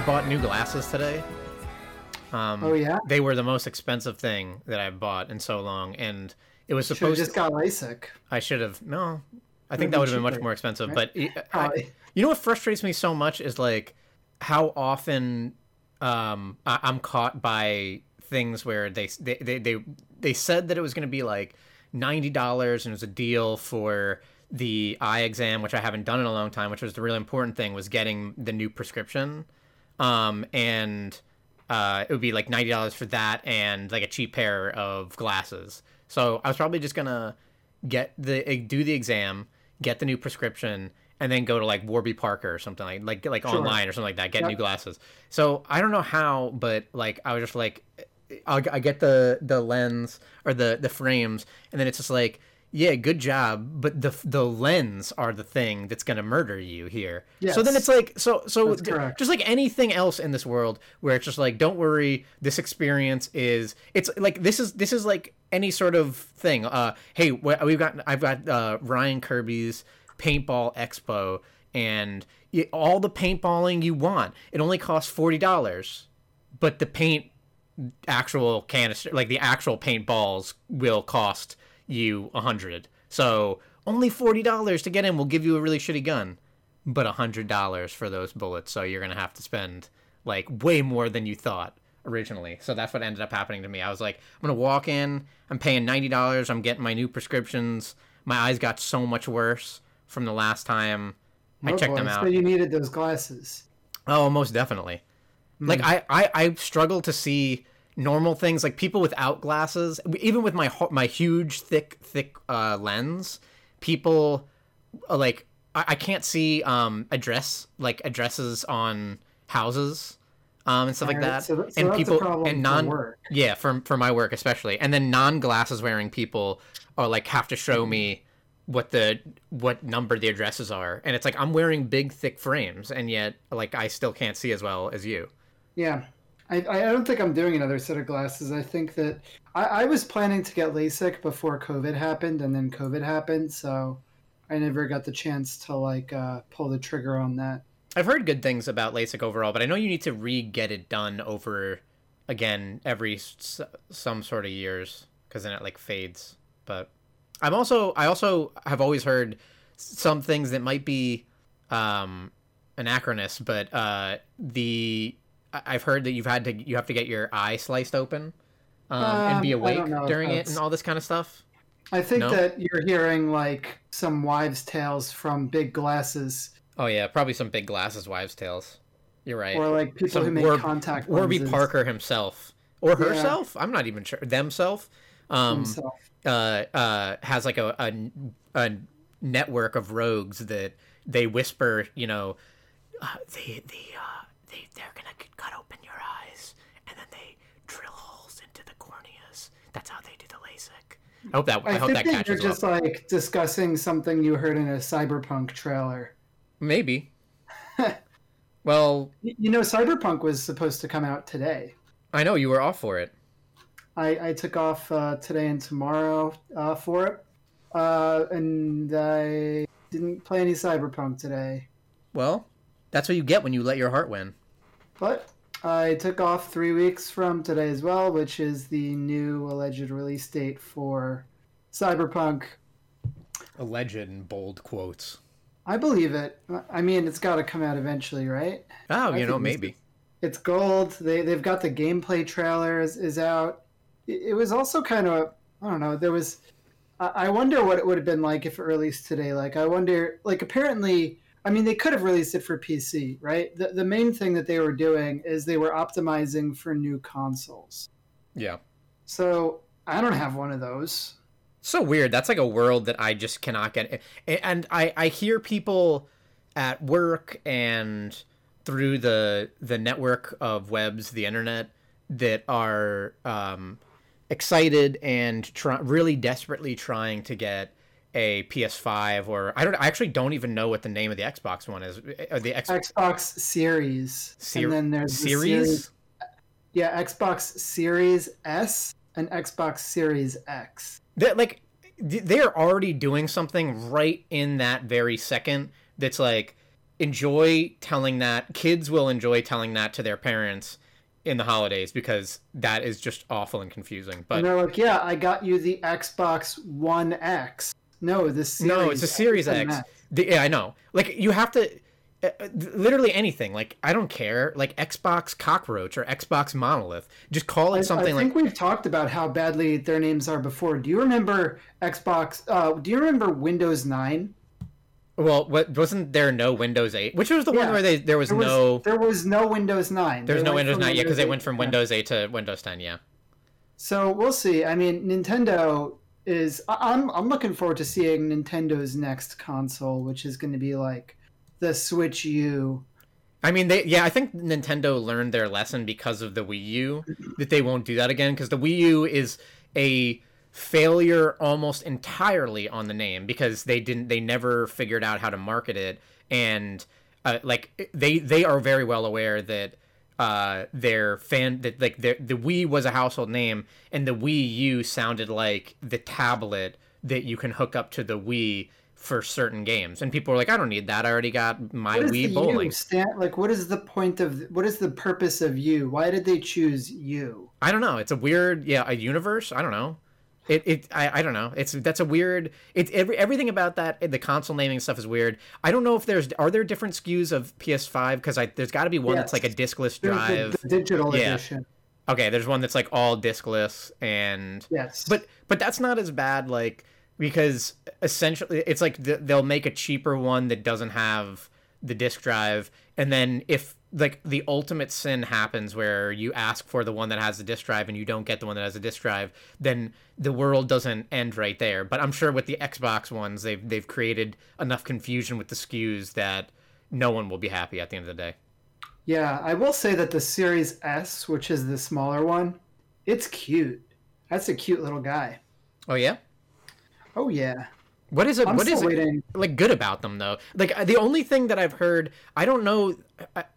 I bought new glasses today. Um, Oh yeah. They were the most expensive thing that I've bought in so long, and it was supposed. just got LASIK. I should have. No, I think that would have been much more expensive. right? But I, you know what frustrates me so much is like how often um, I, I'm caught by things where they they they they, they said that it was going to be like ninety dollars and it was a deal for the eye exam, which I haven't done in a long time. Which was the really important thing was getting the new prescription, um, and uh, it would be like ninety dollars for that and like a cheap pair of glasses. So I was probably just gonna get the do the exam, get the new prescription, and then go to like Warby Parker or something like like like Sure. online or something like that. Get Yep. new glasses. So I don't know how, but like I was just like, I'll, I get the the lens or the the frames, and then it's just like. Yeah, good job, but the the lens are the thing that's gonna murder you here. So then it's like so so th- just like anything else in this world where it's just like don't worry this experience is it's like this is this is like any sort of thing. Uh hey we've got i've got uh ryan kirby's paintball expo and y- all the paintballing you want. It only costs $40 but the paint actual canister like the actual paintballs will cost you a hundred. So only $40 to get in will give you a really shitty gun but a hundred dollars for those bullets. So you're gonna have to spend like way more than you thought originally. So that's what ended up happening to me. I was like i'm gonna walk in i'm paying $90 i'm getting my new prescriptions. My eyes got so much worse from the last time i Oh, checked boy, them So out. you needed those glasses. Oh, most definitely. Hmm. Like I, I, I struggle to see normal things like people without glasses. Even with my my huge thick thick uh, lens, people uh, like I, I can't see um address like addresses on houses. Um, and stuff like that, so that- so and people and for non work. yeah for for my work especially, and then non glasses wearing people are like have to show me what the what number the addresses are and it's like i'm wearing big thick frames and yet like i still can't see as well as you Yeah. I, I don't think I'm doing another set of glasses. I think that I, I was planning to get LASIK before COVID happened, and then COVID happened, so I never got the chance to like uh, pull the trigger on that. i've heard good things about lasik overall but i know you need to re-get it done over again every s- some sort of years because then it like fades but i'm also i also have always heard some things that might be um anachronous but uh the i've heard that you've had to you have to get your eye sliced open um, and be Um, awake during it and all this kind of stuff? I think No? that you're hearing like some wives' tales from big glasses, oh yeah probably some big glasses wives tales. You're right. Or like people Some who make Warb- contact warby parker himself. Or Yeah. herself? I'm not even sure. Themself? Um himself. uh, uh, has like a, a, a network of rogues that they whisper, you know, uh, they they uh, they they're gonna cut open your eyes and then they drill holes into the corneas. That's how they do the LASIK. I hope that I, I, hope think that that you're just up. like discussing something you heard in a cyberpunk trailer. Maybe. well, You know, cyberpunk was supposed to come out today. I know you were off for it. I, I took off uh, today and tomorrow uh, for it, uh, and I didn't play any cyberpunk today. Well, that's what you get when you let your heart win. But I took off three weeks from today as well, which is the new alleged release date for Cyberpunk. Alleged in bold quotes. I believe it. I mean, it's got to come out eventually, right? Oh, I you know, think this maybe. It's gold. They they've got the gameplay trailer is, is out. It, it was also kind of I don't know. There was. I, I wonder what it would have been like if it released today. Like I wonder. Like apparently, I mean, they could have released it for PC, right? The the main thing that they were doing is they were optimizing for new consoles. Yeah. So I don't have one of those. so weird that's like a world that i just cannot get and i i hear people at work and through the the network of webs the internet that are um excited and try, really desperately trying to get a ps5 or i don't i actually don't even know what the name of the xbox one is eh, the X, Xbox Series, Ser- and then there's the series Yeah, Xbox Series S and Xbox Series X. they're like they are already doing something right in that very second that's like enjoy telling that kids will enjoy telling that to their parents in the holidays because that is just awful and confusing. But and they're like, "Yeah, I got you the Xbox One X." No, this no, it's a Series X. The, yeah, I know. Like you have to uh, literally anything. Like I don't care. Like Xbox Cockroach or Xbox Monolith. Just call it something I, I think like... we've talked about how badly their names are before. Do you remember Xbox? Uh, do you remember Windows Nine? Well, what wasn't there no Windows 8? Which was the yeah. one where they there was, there was, no there was no Windows 9. There's no Windows 9 yet because they went from Windows 8 to Windows 10, yeah. So we'll see. I mean, Nintendo is I'm I'm looking forward to seeing Nintendo's next console, which is going to be like the Switch U. I mean, they yeah, I think Nintendo learned their lesson because of the Wii U that they won't do that again because the Wii U is a failure almost entirely on the name because they didn't they never figured out how to market it and uh, like they they are very well aware that uh their fan that like the the Wii was a household name and the Wii U sounded like the tablet that you can hook up to the Wii for certain games. And people were like I don't need that. I already got my Wii bowling. Stand, like what is the point of what is the purpose of you? Why did they choose you? I don't know. It's a weird yeah a universe? I don't know it, it I, I don't know. It's that's a weird. It's every everything about that the console naming stuff is weird. I don't know if there's are there different SKUs of PS5 because I there's got to be one yes. that's like a diskless drive, the, the digital yeah. edition. Okay, there's one that's like all diskless and yes, but but that's not as bad like because essentially it's like they'll make a cheaper one that doesn't have the disk drive and then if like the ultimate sin happens where you ask for the one that has the disk drive and you don't get the one that has a disk drive, then the world doesn't end right there. But I'm sure with the Xbox ones, they've they've created enough confusion with the SKUs that no one will be happy at the end of the day. Yeah, I will say that the Series S, which is the smaller one, it's cute. That's a cute little guy. Oh yeah. Oh yeah. What is it? I'm what is it like good about them though? Like the only thing that I've heard, I don't know.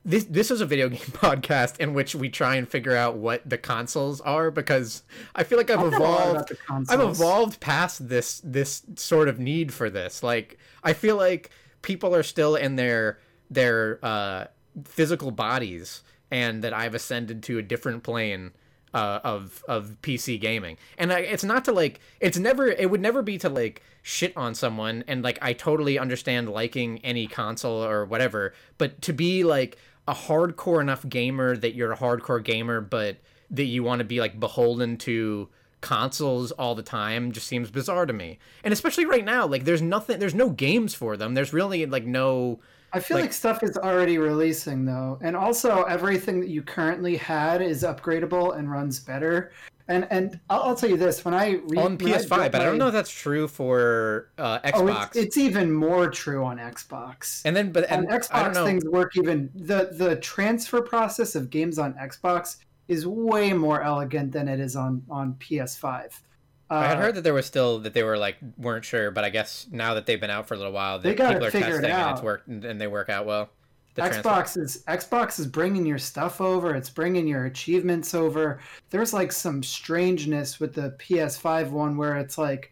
This this is a video game podcast in which we try and figure out what the consoles are because I feel like I've evolved. I've evolved past this this sort of need for this. Like I feel like people are still in their their uh, physical bodies, and that I've ascended to a different plane uh, of of PC gaming. And I, it's not to like it's never it would never be to like shit on someone and like I totally understand liking any console or whatever, but to be like a hardcore enough gamer that you're a hardcore gamer but that you want to be like beholden to consoles all the time just seems bizarre to me. And especially right now, like there's nothing there's no games for them. There's really like no I feel like, like, stuff is already releasing though, and also everything that you currently had is upgradable and runs better. And and I'll, I'll tell you this: when I read on PS5, I but I don't know if that's true for uh, Xbox. Oh, it's, it's, even more true on Xbox. And then, but and on Xbox things work even the the transfer process of games on Xbox is way more elegant than it is on on PS5. Uh, I had heard that there was still that they were like weren't sure, but I guess now that they've been out for a little while, they people are testing it and it's worked and they work out well. Xbox is Xbox is bringing your stuff over. It's bringing your achievements over. There's like some strangeness with the PS5 one where it's like,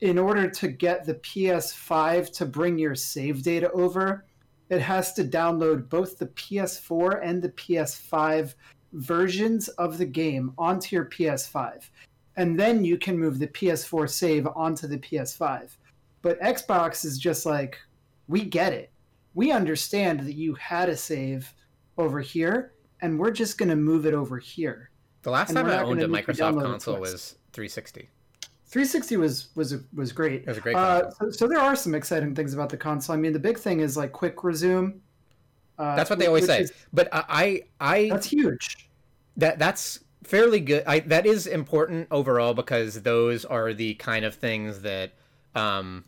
in order to get the PS5 to bring your save data over, it has to download both the PS4 and the PS5 versions of the game onto your PS5 and then you can move the PS4 save onto the PS5. But Xbox is just like, we get it. We understand that you had a save over here, and we're just going to move it over here. The last and time I owned a Microsoft console was 360. 360 was was was great. It was a great. Uh, so, so, there are some exciting things about the console. I mean, the big thing is like quick resume. Uh, that's what they always say. Is, but I, I, that's huge. That that's fairly good. I that is important overall because those are the kind of things that um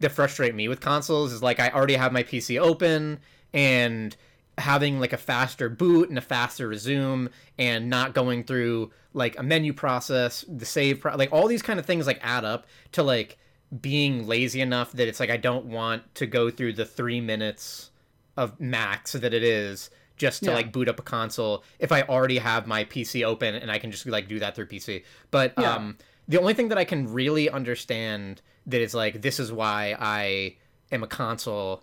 that frustrate me with consoles is like I already have my PC open and having like a faster boot and a faster resume and not going through like a menu process, the save pro- like all these kind of things like add up to like being lazy enough that it's like I don't want to go through the 3 minutes of max that it is just to yeah. like boot up a console if I already have my PC open and I can just like do that through PC. But yeah. um, the only thing that I can really understand that is like this is why I am a console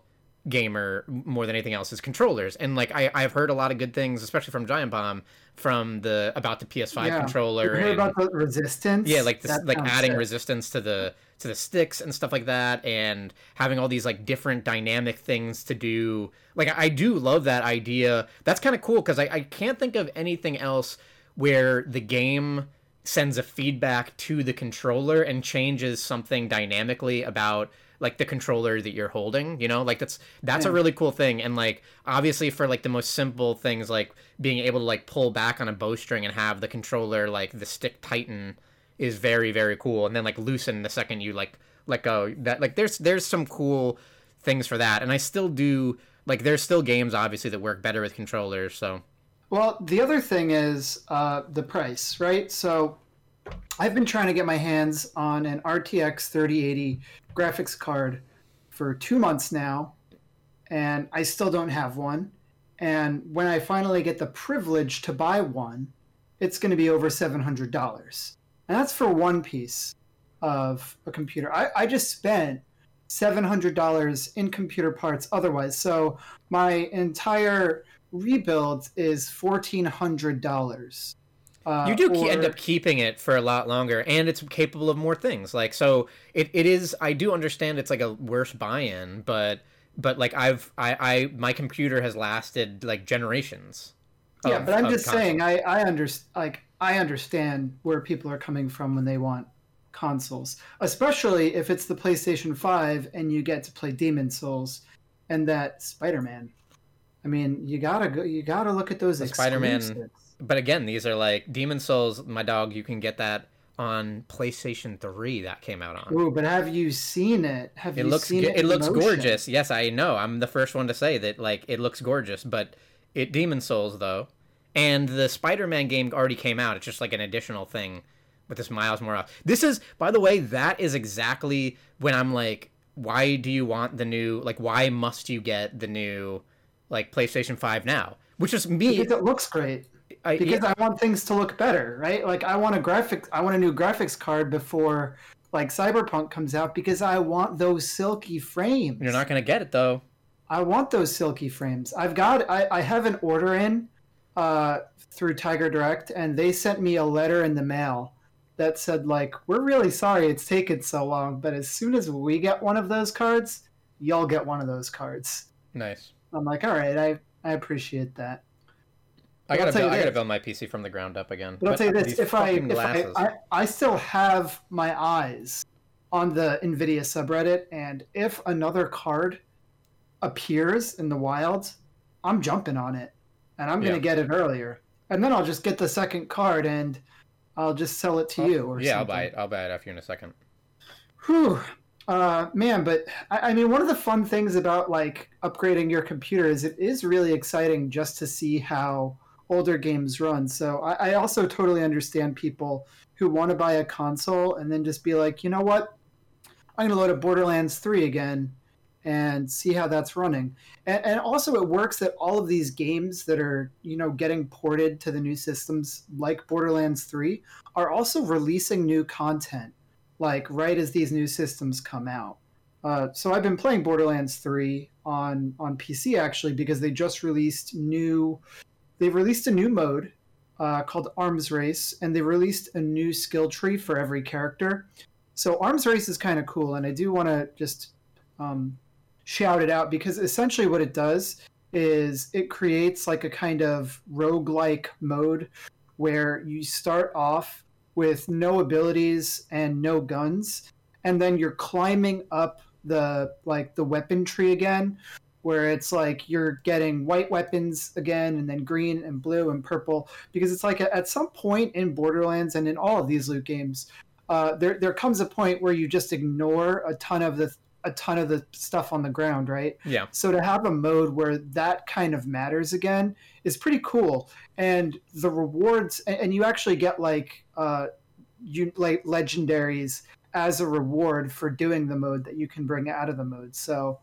gamer more than anything else is controllers and like I, i've heard a lot of good things especially from giant bomb from the about the ps5 Yeah. controller You heard and- about the resistance? yeah like this That like adding sick. resistance to the to the sticks and stuff like that and having all these like different dynamic things to do. Like i, I do love that idea. That's kind of cool because I, I can't think of anything else where the game sends a feedback to the controller and changes something dynamically about like the controller that you're holding you know? Like that's that's a really cool thing and like obviously for like the most simple things like being able to like pull back on a bowstring and have the controller like the stick tighten is very very cool and then like loosen the second you like let go that like there's there's some cool things for that and i still do like there's still games obviously that work better with controllers so Well, the other thing is uh, the price, right? So I've been trying to get my hands on an RTX 3080 graphics card for two months now, and I still don't have one. And when I finally get the privilege to buy one, it's going to be over $700. And that's for one piece of a computer. I, I just spent $700 in computer parts otherwise. So my entire rebuild is $1,400. Uh, you do ke- end up keeping it for a lot longer and it's capable of more things like so it, it is i do understand it's like a worse buy-in but but like i've i i my computer has lasted like generations yeah of- but i'm just saying i i understand like i understand where people are coming from when they want consoles especially if it's the playstation 5 and you get to play demon souls and that spider-man. I mean you gotta go you gotta look at those Spider-Man- but again these are like demon souls my dog you can get that on playstation 3 that came out on. Ooh, but have you seen it? Have it you looks seen go- it it looks motion? gorgeous. Yes i know. I'm the first one to say that like it looks gorgeous but it demon souls though and the spider-man game already came out. It's just like an additional thing with this miles morales. This is by the way that is exactly when i'm like why do you want the new like why must you get the new like playstation 5 now? Which is me. Because it looks great. I, because yeah, I want things to look better, right? Like I want a graphic, I want a new graphics card before like Cyberpunk comes out because I want those silky frames. you're not gonna get it though. I want those silky frames. I've got, I, I have an order in uh, through Tiger Direct, and they sent me a letter in the mail that said like, "We're really sorry it's taken so long, but as soon as we get one of those cards, you'll get one of those cards." nice I'm like, "All right, I I appreciate that." i But gotta build, i gotta build my pc from the ground up again But I'll tell you this: if I, if I. I, I still have my eyes on the Nvidia subreddit, and if another card appears in the wild, I'm jumping on it, and I'm gonna Yeah. get it earlier, and then I'll just get the second card and I'll just sell it to you. Or yeah i'll buy it i'll buy it after you in a second Whew. Uh, man, but I, I mean, one of the fun things about like upgrading your computer is it is really exciting just to see how older games run. So I, I also totally understand people who want to buy a console and then just be like, you know what, I'm gonna load up Borderlands 3 again and see how that's running. And, and also, it works that all of these games that are you know getting ported to the new systems, like Borderlands 3, are also releasing new content like right as these new systems come out. Uh, so I've been playing Borderlands 3 on on PC actually because they just released new. They've released a new mode uh, called Arms Race, and they released a new skill tree for every character. So Arms Race is kind of cool, and I do want to just um, shout it out because essentially what it does is it creates like a kind of roguelike mode where you start off with no abilities and no guns and then you're climbing up the like the weapon tree again where it's like you're getting white weapons again and then green and blue and purple because it's like at some point in borderlands and in all of these loot games uh, there, there comes a point where you just ignore a ton of the a ton of the stuff on the ground right yeah so to have a mode where that kind of matters again is pretty cool. And the rewards, and you actually get like uh, you like legendaries as a reward for doing the mode that you can bring out of the mode. So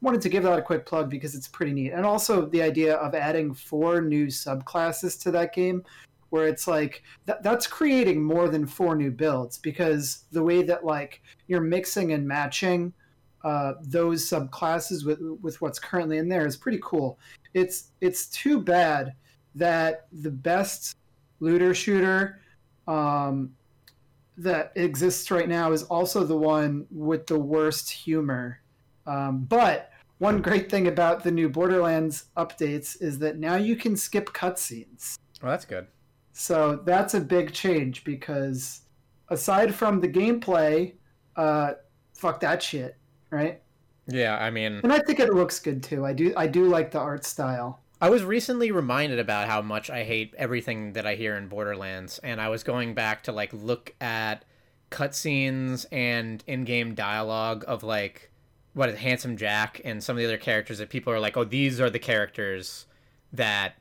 wanted to give that a quick plug because it's pretty neat. And also the idea of adding four new subclasses to that game where it's like that, that's creating more than four new builds because the way that like you're mixing and matching uh, those subclasses with with what's currently in there is pretty cool. It's it's too bad that the best looter shooter um, that exists right now is also the one with the worst humor. Um, but one great thing about the new Borderlands updates is that now you can skip cutscenes. Well, that's good. So that's a big change because aside from the gameplay, uh, fuck that shit, right? Yeah, I mean, And I think it looks good too. I do I do like the art style. I was recently reminded about how much I hate everything that I hear in Borderlands, and I was going back to like look at cutscenes and in-game dialogue of like what is Handsome Jack and some of the other characters that people are like, oh, these are the characters that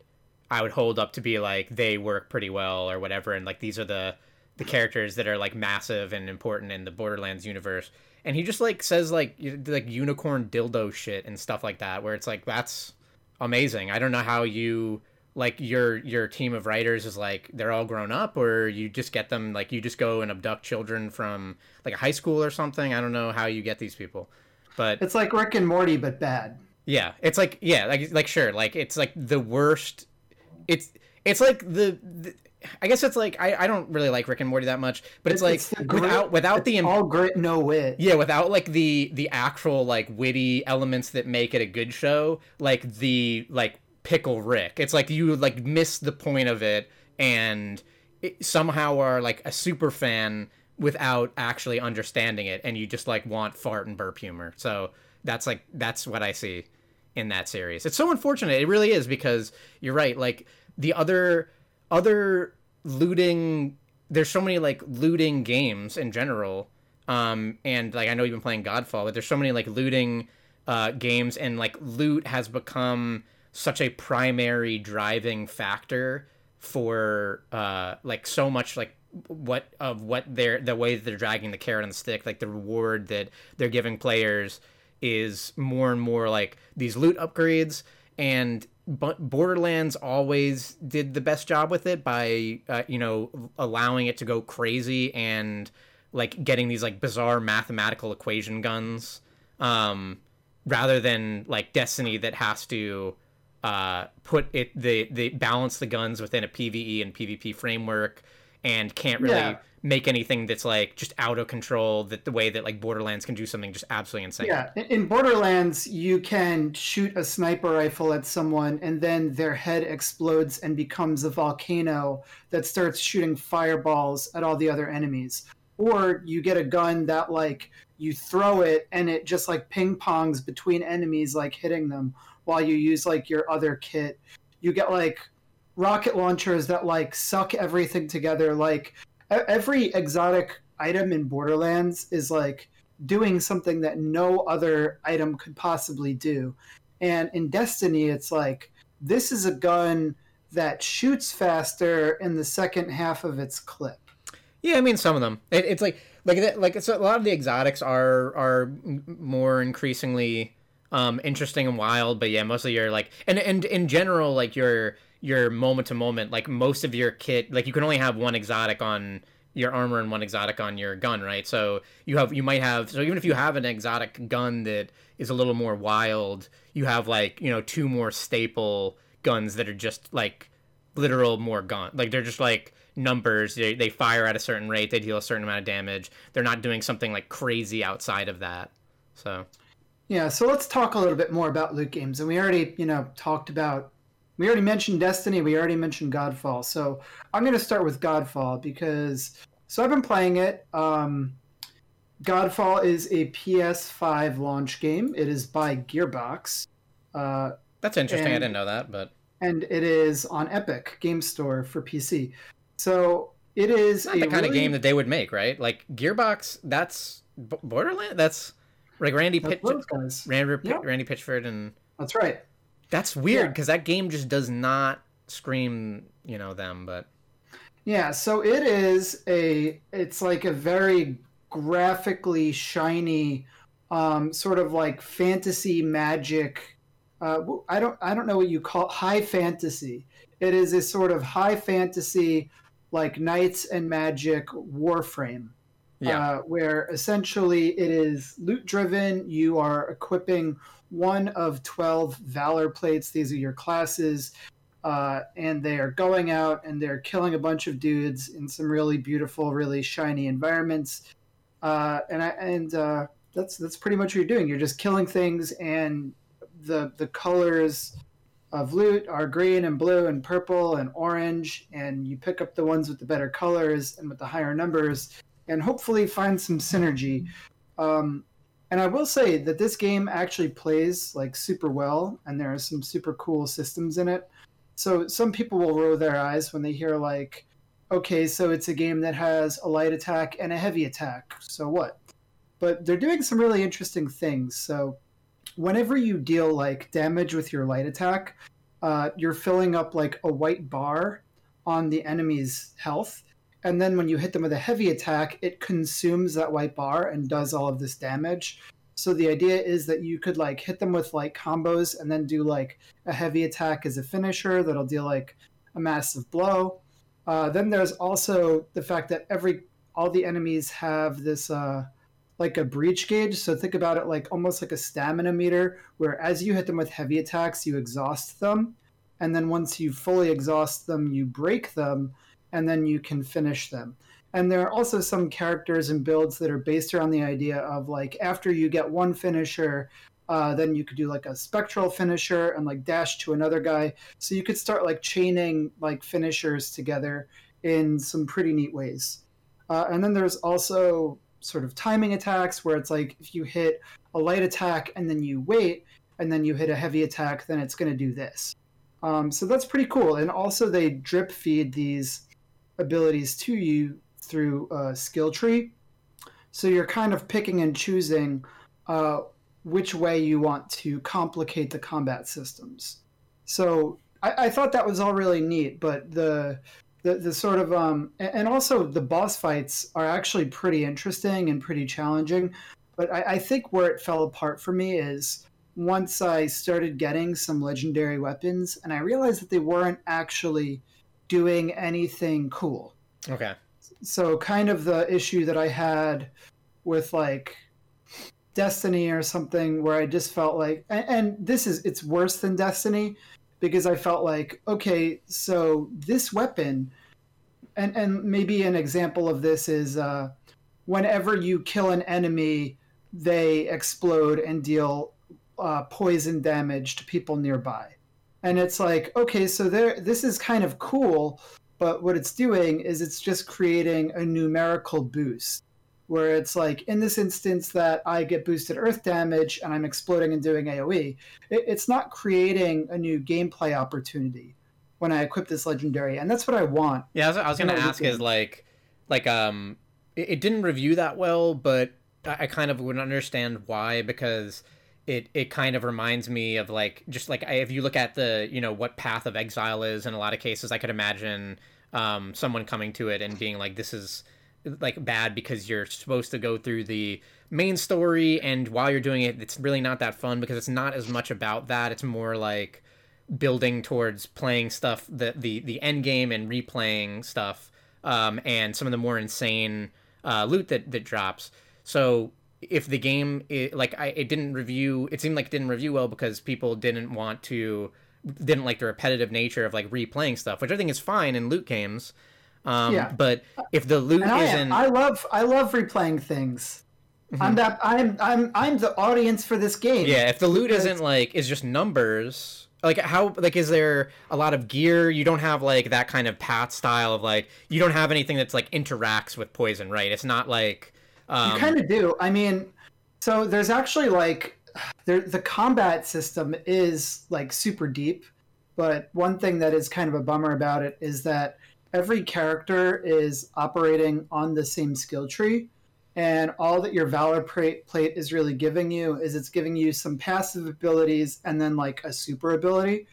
I would hold up to be like they work pretty well or whatever, and like these are the the characters that are like massive and important in the Borderlands universe. And he just like says like like unicorn dildo shit and stuff like that, where it's like that's amazing. I don't know how you like your your team of writers is like they're all grown up or you just get them like you just go and abduct children from like a high school or something. I don't know how you get these people. But It's like Rick and Morty but bad. yeah, it's like yeah, like like sure, like it's like the worst. It's it's like the, the I guess it's like I, I don't really like Rick and Morty that much, but it's, like the grit- without without the it's im- all grit no wit. yeah, without like the the actual like witty elements that make it a good show, like the like pickle Rick. It's like you like miss the point of it and it, somehow are like a super fan without actually understanding it and you just like want fart and burp humor. So that's like that's what I see in that series. It's so unfortunate. It really is because you're right. Like the other other looting there's so many like looting games in general um and like i know you've been playing godfall but there's so many like looting uh games and like loot has become such a primary driving factor for uh like so much like what of what they're the way that they're dragging the carrot on the stick like the reward that they're giving players is more and more like these loot upgrades and but borderlands always did the best job with it by uh, you know allowing it to go crazy and like getting these like bizarre mathematical equation guns um rather than like destiny that has to uh put it the the balance the guns within a pve and pvp framework and can't really Yeah. make anything that's like just out of control that the way that like borderlands can do something just absolutely insane Yeah, in- in Borderlands, you can shoot a sniper rifle at someone, and then their head explodes and becomes a volcano that starts shooting fireballs at all the other enemies. Or you get a gun that, like, you throw it and it just like ping pongs between enemies, like hitting them while you use like your other kit. You get like rocket launchers that like suck everything together. Like every exotic item in Borderlands is like doing something that no other item could possibly do. And in Destiny, it's like this is a gun that shoots faster in the second half of its clip. Yeah, I mean some of them. It, it's like like that- like it's a lot of the exotics are are more increasingly um interesting and wild, but yeah, mostly you're like and and in general like your your moment to moment like most of your kit like you can only have one exotic on your armor and one exotic on your gun, right? So you have you might have so even if you have an exotic gun that is a little more wild, you have like, you know, two more staple guns that are just like literal more gun like they're just like numbers. They, they fire at a certain rate. They deal a certain amount of damage. They're not doing something like crazy outside of that. So Yeah, so let's talk a little bit more about loot games. And we already, you know, talked about we already mentioned Destiny, we already mentioned Godfall. So I'm going to start with Godfall because so I've been playing it. Um Godfall is a PS5 launch game. It is by Gearbox. Uh that's interesting i didn't know that but and it is on Epic Game Store for PC. So it is not a the kind of game that they would make right like gearbox that's B- borderland that's like randy Pitch- randy, Yeah. randy pitchford and That's right. That's weird Yeah. because that game just does not scream you know them but Yeah, so it is a it's like a very graphically shiny um, sort of like fantasy magic uh, I don't I don't know what you call high fantasy. It is a sort of high fantasy like knights and magic warframe. Yeah. uh, where essentially it is loot driven. You are equipping one of 12 Valor plates. These are your classes. Uh, and they are going out and they're killing a bunch of dudes in some really beautiful, really shiny environments. Uh, and I, and uh, that's that's pretty much what you're doing. You're just killing things, and the the colors of loot are green and blue and purple and orange, and you pick up the ones with the better colors and with the higher numbers, and hopefully find some synergy. Um, and I will say that this game actually plays like super well, and there are some super cool systems in it. So some people will roll their eyes when they hear like, okay, so it's a game that has a light attack and a heavy attack. So what? But they're doing some really interesting things. So whenever you deal like damage with your light attack, uh, you're filling up like a white bar on the enemy's health. And then when you hit them with a heavy attack, it consumes that white bar and does all of this damage. So the idea is that you could like hit them with like combos and then do like a heavy attack as a finisher that'll deal like a massive blow. Uh, then there's also the fact that every all the enemies have this uh, like a breach gauge. So think about it like almost like a stamina meter, where as you hit them with heavy attacks, you exhaust them, and then once you fully exhaust them, you break them, and then you can finish them. And there are also some characters and builds that are based around the idea of like after you get one finisher, uh, then you could do like a spectral finisher and like dash to another guy. So you could start like chaining like finishers together in some pretty neat ways. Uh, and then there's also sort of timing attacks where it's like if you hit a light attack and then you wait and then you hit a heavy attack, then it's going to do this. Um, so that's pretty cool. And also, they drip feed these abilities to you through a skill tree. So you're kind of picking and choosing uh, which way you want to complicate the combat systems. So I, I, thought that was all really neat, but the the, the sort of um, and also the boss fights are actually pretty interesting and pretty challenging. But I, I think where it fell apart for me is once I started getting some legendary weapons, and I realized that they weren't actually doing anything cool. Okay so kind of the issue that I had with like Destiny or something where I just felt like and, and, this is it's worse than Destiny because I felt like okay so this weapon and and maybe an example of this is uh, whenever you kill an enemy they explode and deal uh, poison damage to people nearby and it's like okay so there this is kind of cool but what it's doing is it's just creating a numerical boost where it's like in this instance that I get boosted earth damage and I'm exploding and doing AoE, it, it's not creating a new gameplay opportunity when I equip this legendary, and that's what I want. Yeah, I was, I was going to ask is like, like um, it, it, didn't review that well, but I, I kind of wouldn't understand why because it it kind of reminds me of like just like if you look at the you know what path of exile is in a lot of cases, I could imagine um, someone coming to it and being like, "This is like bad because you're supposed to go through the main story, and while you're doing it, it's really not that fun because it's not as much about that. It's more like building towards playing stuff the the the end game and replaying stuff, um, and some of the more insane uh, loot that that drops. So if the game it, like I, it didn't review it seemed like it didn't review well because people didn't want to didn't like the repetitive nature of like replaying stuff, which I think is fine in loot games. Um, yeah. But if the loot I isn't, I love I love replaying things. Mm-hmm. I'm that I'm I'm I'm the audience for this game. Yeah, if the loot because... isn't like is just numbers, like how like is there a lot of gear? You don't have like that kind of path style of like you don't have anything that's like interacts with poison, right? It's not like um... you kind of do. I mean, so there's actually like there, the combat system is like super deep, but one thing that is kind of a bummer about it is that every character is operating on the same skill tree, and all that your valor plate is really giving you is it's giving you some passive abilities and then like a super ability.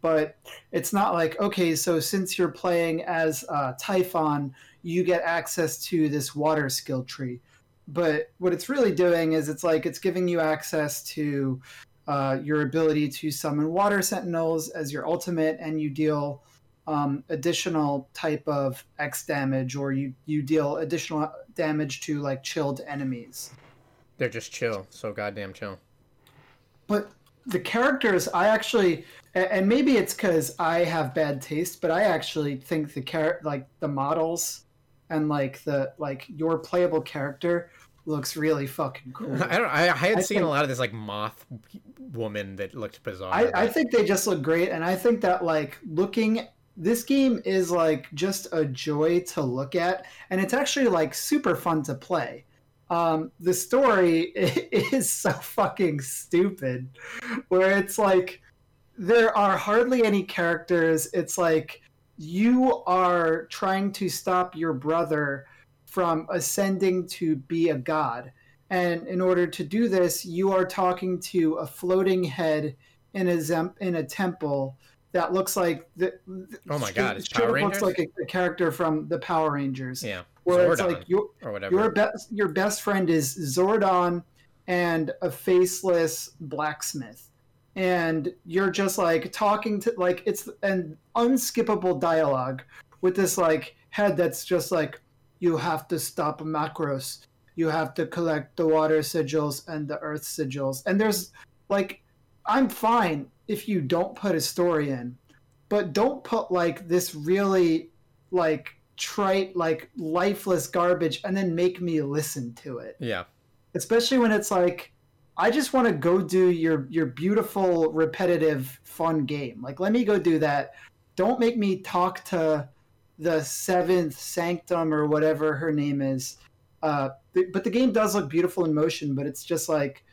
But it's not like okay, so since you're playing as uh, Typhon, you get access to this water skill tree but what it's really doing is it's like it's giving you access to uh, your ability to summon water sentinels as your ultimate, and you deal um, additional type of X damage, or you you deal additional damage to like chilled enemies. They're just chill, so goddamn chill. But the characters, I actually, and maybe it's because I have bad taste, but I actually think the char- like the models and like the like your playable character looks really fucking cool. I don't. I, I had I seen think- a lot of this like moth woman that looked bizarre. I, I think they just look great, and I think that like looking this game is like just a joy to look at, and it's actually like super fun to play. Um, the story is so fucking stupid, where it's like there are hardly any characters. It's like you are trying to stop your brother from ascending to be a god. And in order to do this, you are talking to a floating head in a zem- in a temple that looks like the. Oh my God, it's Power looks like a, a character from the Power Rangers. yeah, Where it's like your or whatever. your best your best friend is Zordon and a faceless blacksmith. And you're just like talking to like it's an unskippable dialogue with this like head that's just like you have to stop Macros. You have to collect the water sigils and the earth sigils. And there's like I'm fine if you don't put a story in, but don't put like this really like trite, like lifeless garbage and then make me listen to it. yeah, Especially when it's like I just want to go do your your beautiful repetitive fun game. Like let me go do that. Don't make me talk to the seventh sanctum or whatever her name is. Uh, but the game does look beautiful in motion, but it's just like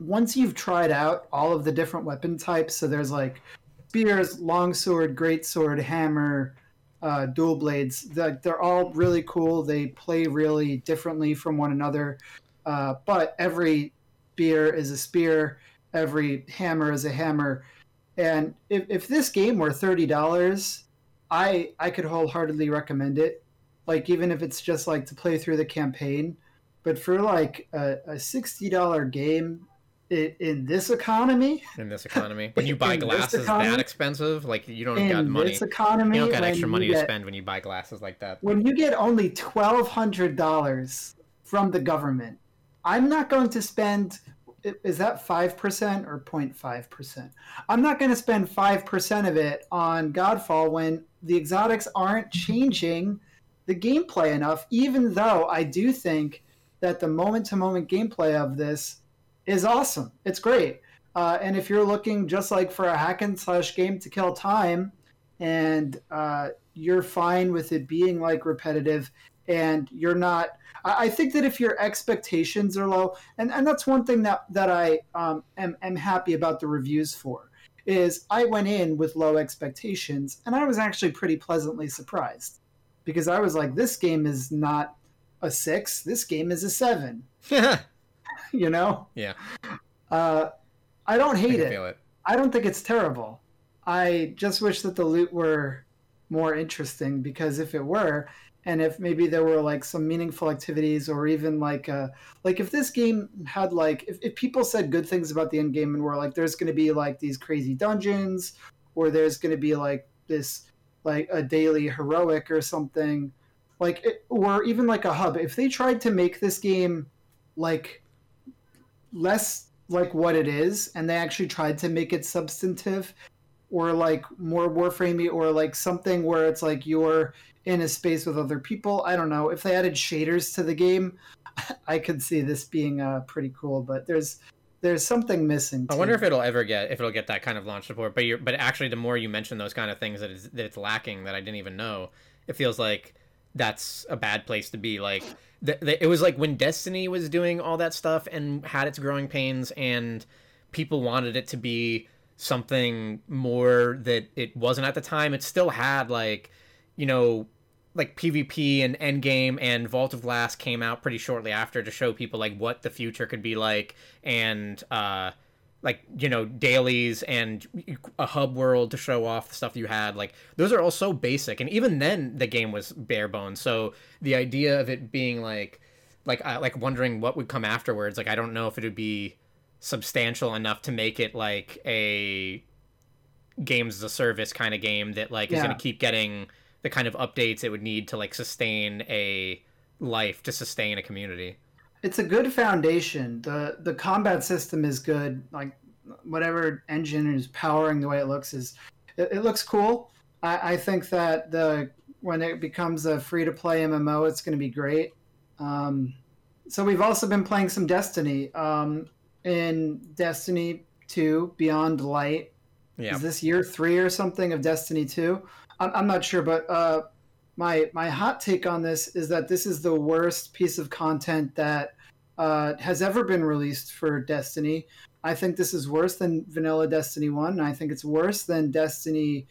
once you've tried out all of the different weapon types, so there's like spears, longsword, greatsword, hammer, uh, dual blades. They're, they're all really cool. They play really differently from one another, uh, but every spear is a spear, every hammer is a hammer. And if, if this game were thirty dollars, I I could wholeheartedly recommend it. Like even if it's just like to play through the campaign, but for like a, a sixty dollar game in, in this economy, in this economy, when you buy glasses economy? that expensive, like you don't got in money. this economy, You don't got extra money to spend when you buy glasses like that. when you get only twelve hundred dollars from the government, I'm not going to spend. Is that five percent or 0.5 percent? I'm not going to spend five percent of it on Godfall when the exotics aren't changing the gameplay enough. Even though I do think that the moment-to-moment gameplay of this is awesome. It's great. Uh, and if you're looking just like for a hack and slash game to kill time, and uh, you're fine with it being like repetitive, and you're not. I, I think that if your expectations are low, and, and that's one thing that that I um, am am happy about the reviews for, is I went in with low expectations, and I was actually pretty pleasantly surprised, because I was like, this game is not a six. This game is a seven. You know. yeah, Uh, I don't hate can it. it. I don't think it's terrible. I just wish that the loot were more interesting because if it were, and if maybe there were like some meaningful activities or even like uh like if this game had like if, if people said good things about the end game and were like there's gonna be like these crazy dungeons or there's gonna be like this like a daily heroic or something like it, or even like a hub if they tried to make this game like less like what it is and they actually tried to make it substantive or like more warframey or like something where it's like you're in a space with other people i don't know if they added shaders to the game i could see this being uh, pretty cool but there's there's something missing I wonder if it'll ever get if it'll get that kind of launch support. But you're but actually, the more you mention those kind of things that is that it's lacking that I didn't even know, it feels like that's a bad place to be. Like the, the, it was like when Destiny was doing all that stuff and had its growing pains, and people wanted it to be something more that it wasn't at the time. It still had like you know like PvP and Endgame and Vault of Glass came out pretty shortly after to show people like what the future could be like and uh like you know dailies and a hub world to show off the stuff you had. Like those are all so basic. And even then the game was bare bones. So the idea of it being like like uh, like wondering what would come afterwards like I don't know if it would be substantial enough to make it like a games as a service kind of game that like is going to keep getting the kind of updates it would need to like sustain a life to sustain a community. it's a good foundation. the The combat system is good. Like whatever engine is powering the way it looks is, it, it looks cool. I, I think that the when it becomes a free to play MMO, it's going to be great. Um, so we've also been playing some Destiny. Um, in Destiny Two Beyond Light, Yeah. is this year three or something of Destiny Two? I'm, not sure, but uh, my my hot take on this is that this is the worst piece of content that uh, has ever been released for Destiny. I think this is worse than Vanilla Destiny One. I think it's worse than Destiny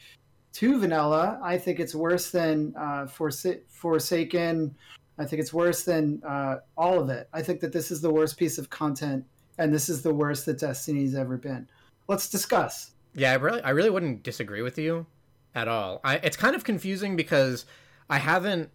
Two Vanilla. I think it's worse than uh, Forsa- Forsaken. I think it's worse than uh, all of it. I think that this is the worst piece of content, and this is the worst that Destiny's ever been. Let's discuss. Yeah, I really, I really wouldn't disagree with you at all. I, it's kind of confusing because I haven't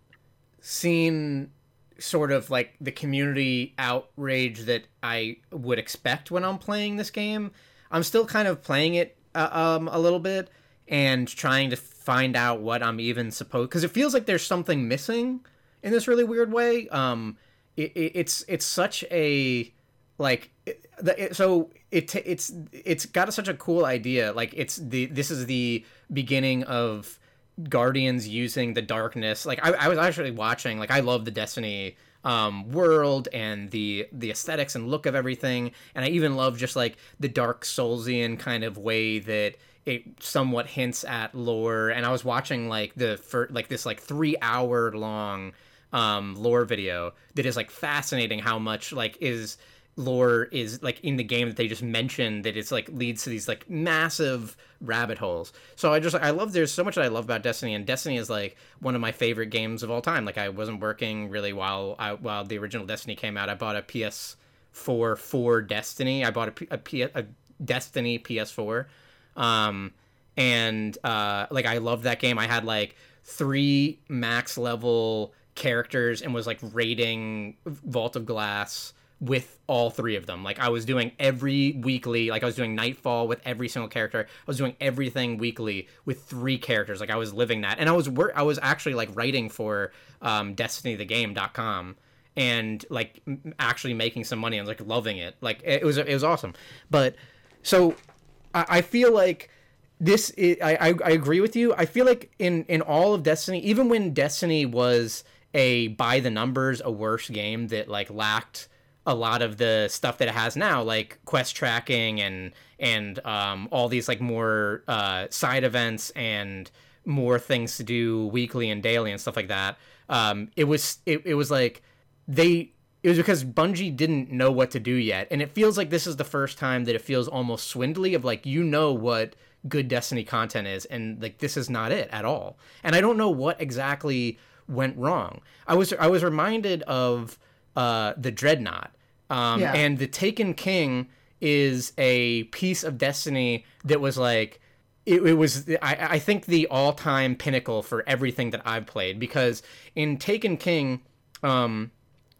seen sort of like the community outrage that I would expect when I'm playing this game. I'm still kind of playing it uh, um, a little bit and trying to find out what I'm even supposed because it feels like there's something missing in this really weird way. Um, it, it, it's it's such a like the, so it it's it's got such a cool idea like it's the this is the beginning of guardians using the darkness like i, I was actually watching like i love the destiny um, world and the the aesthetics and look of everything and i even love just like the dark soulsian kind of way that it somewhat hints at lore and i was watching like the for like this like three hour long um lore video that is like fascinating how much like is lore is like in the game that they just mentioned that it's like leads to these like massive rabbit holes. So I just I love there's so much that I love about Destiny and Destiny is like one of my favorite games of all time. Like I wasn't working really while I while the original Destiny came out. I bought a PS4 for Destiny. I bought a, a, P- a Destiny PS4. Um and uh like I love that game. I had like three max level characters and was like raiding Vault of Glass with all three of them. Like I was doing every weekly, like I was doing Nightfall with every single character. I was doing everything weekly with three characters. Like I was living that, and I was wor- I was actually like writing for um, DestinyTheGame.com and like m- actually making some money. and like loving it. Like it was it was awesome. But so I, I feel like this is, I, I I agree with you. I feel like in in all of Destiny, even when Destiny was a by the numbers a worse game that like lacked a lot of the stuff that it has now, like quest tracking and and um, all these like more uh, side events and more things to do weekly and daily and stuff like that. Um, it was it, it was like they it was because Bungie didn't know what to do yet, and it feels like this is the first time that it feels almost swindly of like you know what good Destiny content is, and like this is not it at all. And I don't know what exactly went wrong. I was I was reminded of uh, the Dreadnought, um, Yeah. and the Taken King is a piece of Destiny that was like it, it was I, I think the all-time pinnacle for everything that I've played because in Taken King um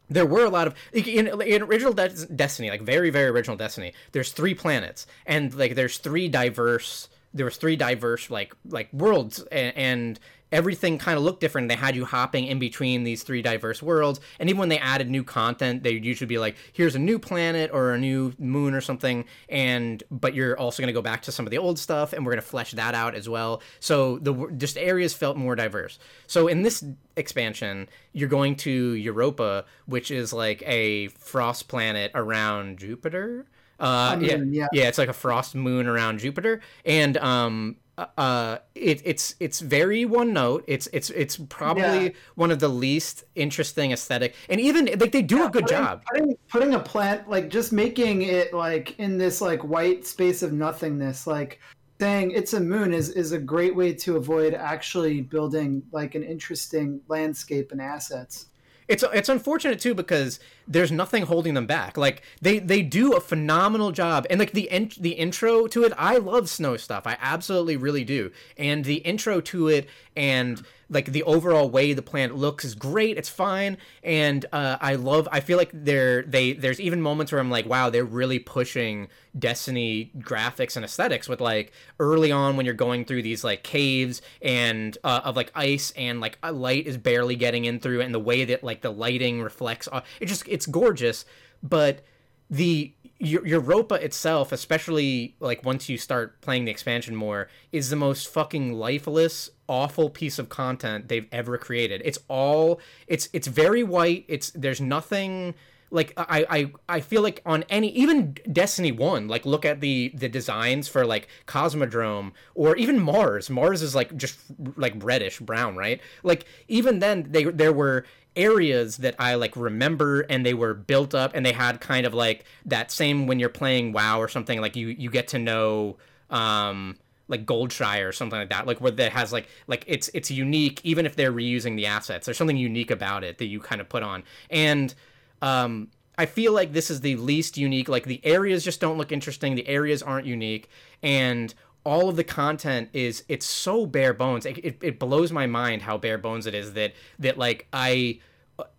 there were a lot of in, in original Des- destiny like very very original destiny there's three planets and like there's three diverse there was three diverse like like worlds and, and everything kind of looked different. They had you hopping in between these three diverse worlds and even when they added new content they'd usually be like here's a new planet or a new moon or something and but you're also going to go back to some of the old stuff and we're going to flesh that out as well. So the just areas felt more diverse. So in this expansion you're going to europa which is like a frost planet around jupiter? Uh, A yeah, yeah. yeah, it's like a frost moon around Jupiter, and um, uh, it, it's it's very one note. It's it's it's probably Yeah. one of the least interesting aesthetic, and even like they do a good putting, job. Putting, putting a plant like just making it like in this like white space of nothingness, like saying it's a moon is is a great way to avoid actually building like an interesting landscape and assets. It's it's unfortunate too because there's nothing holding them back. Like they they do a phenomenal job, and like the in, the intro to it, I love snow stuff. I absolutely really do, and the intro to it and like the overall way the planet looks is great. It's fine, and uh, I love. I feel like there they there's even moments where I'm like, wow, they're really pushing Destiny graphics and aesthetics with like early on when you're going through these like caves and uh, of like ice and like light is barely getting in through and the way that like the lighting reflects it just it's gorgeous but the Europa itself, especially like once you start playing the expansion more, is the most fucking lifeless, awful piece of content they've ever created. It's all it's it's very white. It's there's nothing like I, I I feel like on any even Destiny 1 like look at the the designs for like Cosmodrome or even Mars Mars is like just like reddish brown right like even then they there were areas that I like remember and they were built up and they had kind of like that same when you're playing WoW or something like you you get to know um like Goldshire or something like that like where that has like like it's it's unique even if they're reusing the assets there's something unique about it that you kind of put on and um I feel like this is the least unique like the areas just don't look interesting the areas aren't unique and all of the content is it's so bare bones. It, it, it, blows my mind how bare bones it is that that like I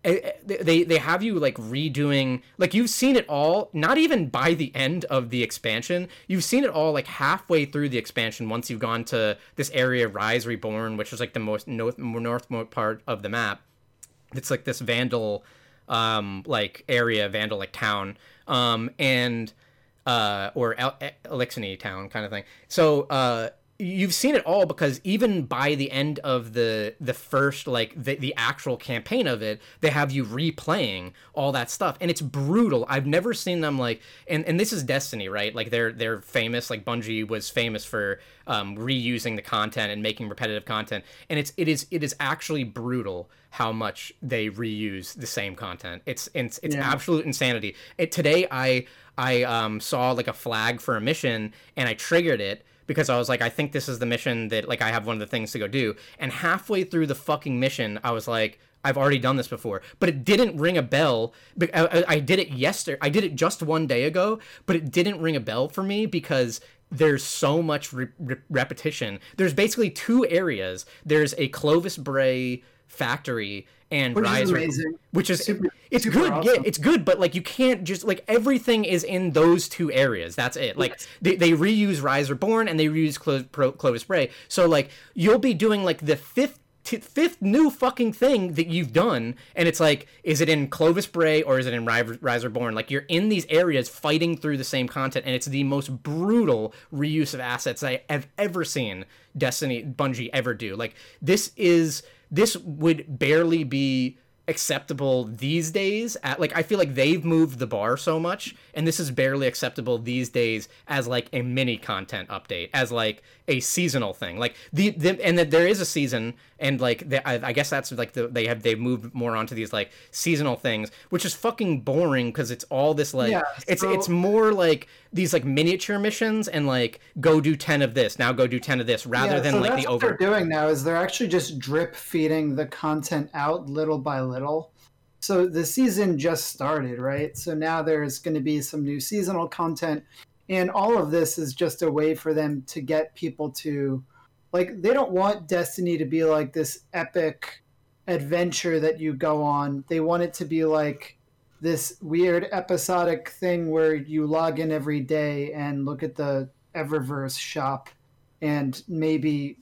they they have you like redoing like you've seen it all not even by the end of the expansion you've seen it all like halfway through the expansion once you've gone to this area rise reborn which is like the most north northmost part of the map it's like this vandal um like area vandal like town um and uh, or El- Eliksni town kind of thing. So uh, you've seen it all because even by the end of the the first like the, the actual campaign of it they have you replaying all that stuff. And it's brutal. I've never seen them like and and this is destiny right? Like they're they're famous. Like bungie was famous for um, reusing the content and making repetitive content. And it's it is it is actually brutal how much they reuse the same content. It's it's it's yeah. absolute insanity. It, today i I um, saw like a flag for a mission and I triggered it because I was like, I think this is the mission that like I have one of the things to go do. And halfway through the fucking mission, I was like, I've already done this before, but it didn't ring a bell. I, did it yesterday. I did it just one day ago, but it didn't ring a bell for me because there's so much re- re- repetition. There's basically two areas. There's a Clovis Bray factory and which Rise, is which is super, it's super good. awesome. Yeah, it's good, but like you can't just like everything is in those two areas. That's it. Like yes. they, they reuse Rise Reborn and they reuse Clo- Pro- Clovis Bray. So like you'll be doing like the fifth t- fifth new fucking thing that you've done, and it's like, is it in Clovis Bray or is it in Rise Reborn? Like you're in these areas fighting through the same content, and it's the most brutal reuse of assets I have ever seen Destiny Bungie ever do. Like this is this would barely be acceptable these days at like I feel like they've moved the bar so much and this is barely acceptable these days as like a mini content update as like a seasonal thing. Like the, the and that there is a season and like the, I, I, guess that's like the, they have they've moved more onto these like seasonal things which is fucking boring because it's all this like yeah, so... it's it's more like these like miniature missions and like go do 10 of this now go do 10 of this rather yeah, than so like the over What they're doing now is they're actually just drip feeding the content out little by little. So the season just started right? So now there's going to be some new seasonal content and all of this is just a way for them to get people to like they don't want destiny to be like this epic adventure that you go on. They want it to be like this weird episodic thing where you log in every day and look at the eververse shop and maybe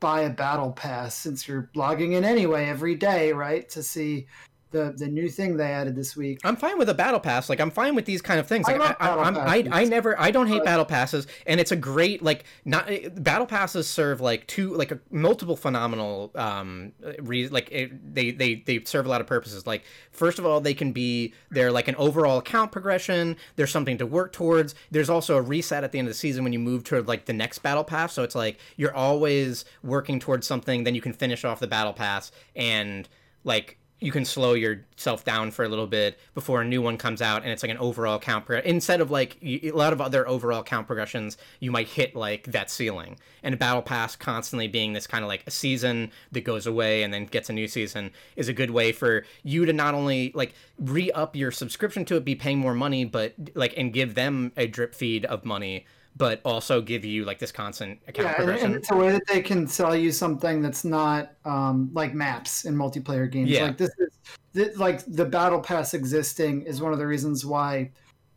buy a battle pass since you're logging in anyway every day right to see the the new thing they added this week. I'm fine with a battle pass. Like I'm fine with these kind of things. Like I, I, I, I, never I don't hate battle passes, and it's a great like not battle passes serve like two like a, multiple phenomenal um re, like it, they they they serve a lot of purposes. Like first of all, they can be they're like an overall account progression. There's something to work towards. There's also a reset at the end of the season when you move toward like the next battle pass. So it's like you're always working towards something. Then you can finish off the battle pass and like you can slow yourself down for a little bit before a new one comes out and it's like an overall count pro- instead of like a lot of other overall count progressions you might hit like that ceiling. And a battle pass constantly being this kind of like a season that goes away and then gets a new season is a good way for you to not only like re-up your subscription to it be paying more money but like and give them a drip feed of money but also give you like this constant account yeah, progression. And it's a way that they can sell you something that's not um, like maps in multiplayer games. Yeah. Like this is this, like the battle pass existing is one of the reasons why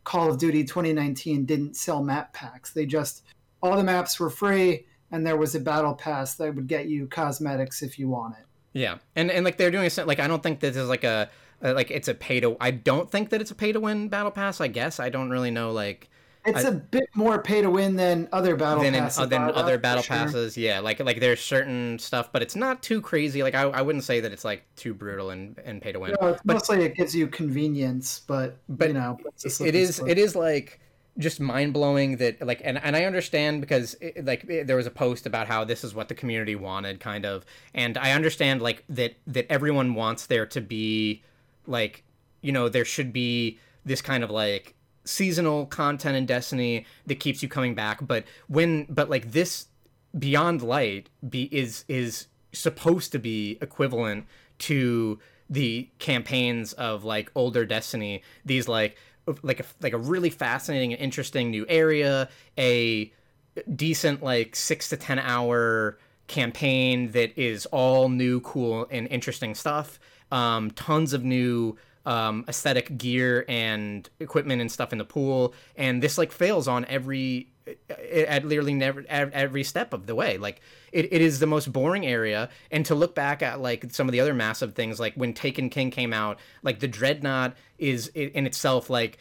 Call of Duty 2019 didn't sell map packs. They just all the maps were free and there was a battle pass that would get you cosmetics if you want it. Yeah, and and like they're doing a like I don't think this is like a like it's a pay to. I don't think that it's a pay to win battle pass. I guess I don't really know like. It's I, a bit more pay to win than other battle than passes. In, than other battle sure. passes, yeah. Like like there's certain stuff, but it's not too crazy. Like I, I wouldn't say that it's like too brutal and, and pay to win. No, but, mostly it gives you convenience, but but you know, it is it is like just mind blowing that like and, and I understand because it, like it, there was a post about how this is what the community wanted kind of and I understand like that that everyone wants there to be like you know there should be this kind of like seasonal content in Destiny that keeps you coming back but when but like this Beyond Light be is is supposed to be equivalent to the campaigns of like older Destiny these like like a like a really fascinating and interesting new area, a decent like six to ten hour campaign that is all new, cool, and interesting stuff. Um, tons of new um, aesthetic gear and equipment and stuff in the pool, and this like fails on every at literally never at every step of the way. Like it, it is the most boring area. And to look back at like some of the other massive things, like when Taken King came out, like the Dreadnought is in itself like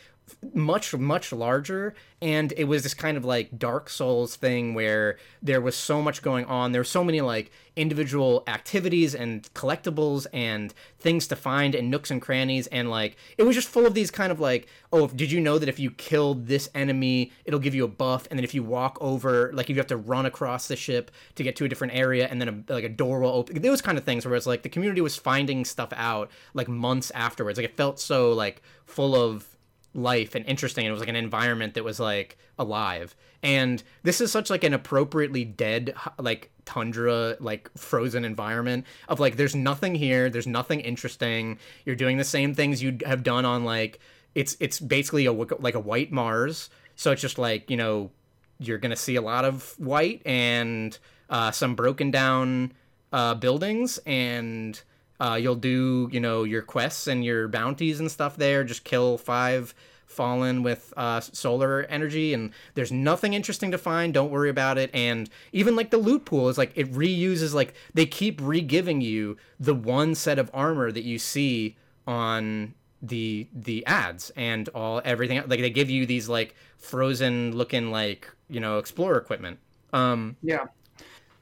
much much larger and it was this kind of like dark souls thing where there was so much going on. There were so many like individual activities and collectibles and things to find and nooks and crannies and like it was just full of these kind of like oh did you know that if you killed this enemy it'll give you a buff and then if you walk over like if you have to run across the ship to get to a different area and then a, like a door will open. Those kind of things where it's like the community was finding stuff out like months afterwards. Like it felt so like full of life and interesting it was like an environment that was like alive. And this is such like an appropriately dead like tundra like frozen environment of like there's nothing here there's nothing interesting. You're doing the same things you'd have done on like it's it's basically a like a white mars. So it's just like you know you're gonna see a lot of white and uh, some broken down uh, buildings and uh, you'll do, you know, your quests and your bounties and stuff there. Just kill five fallen with uh, solar energy, and there's nothing interesting to find. Don't worry about it. And even like the loot pool is like it reuses like they keep re-giving you the one set of armor that you see on the the ads and all everything like they give you these like frozen looking like you know explorer equipment um yeah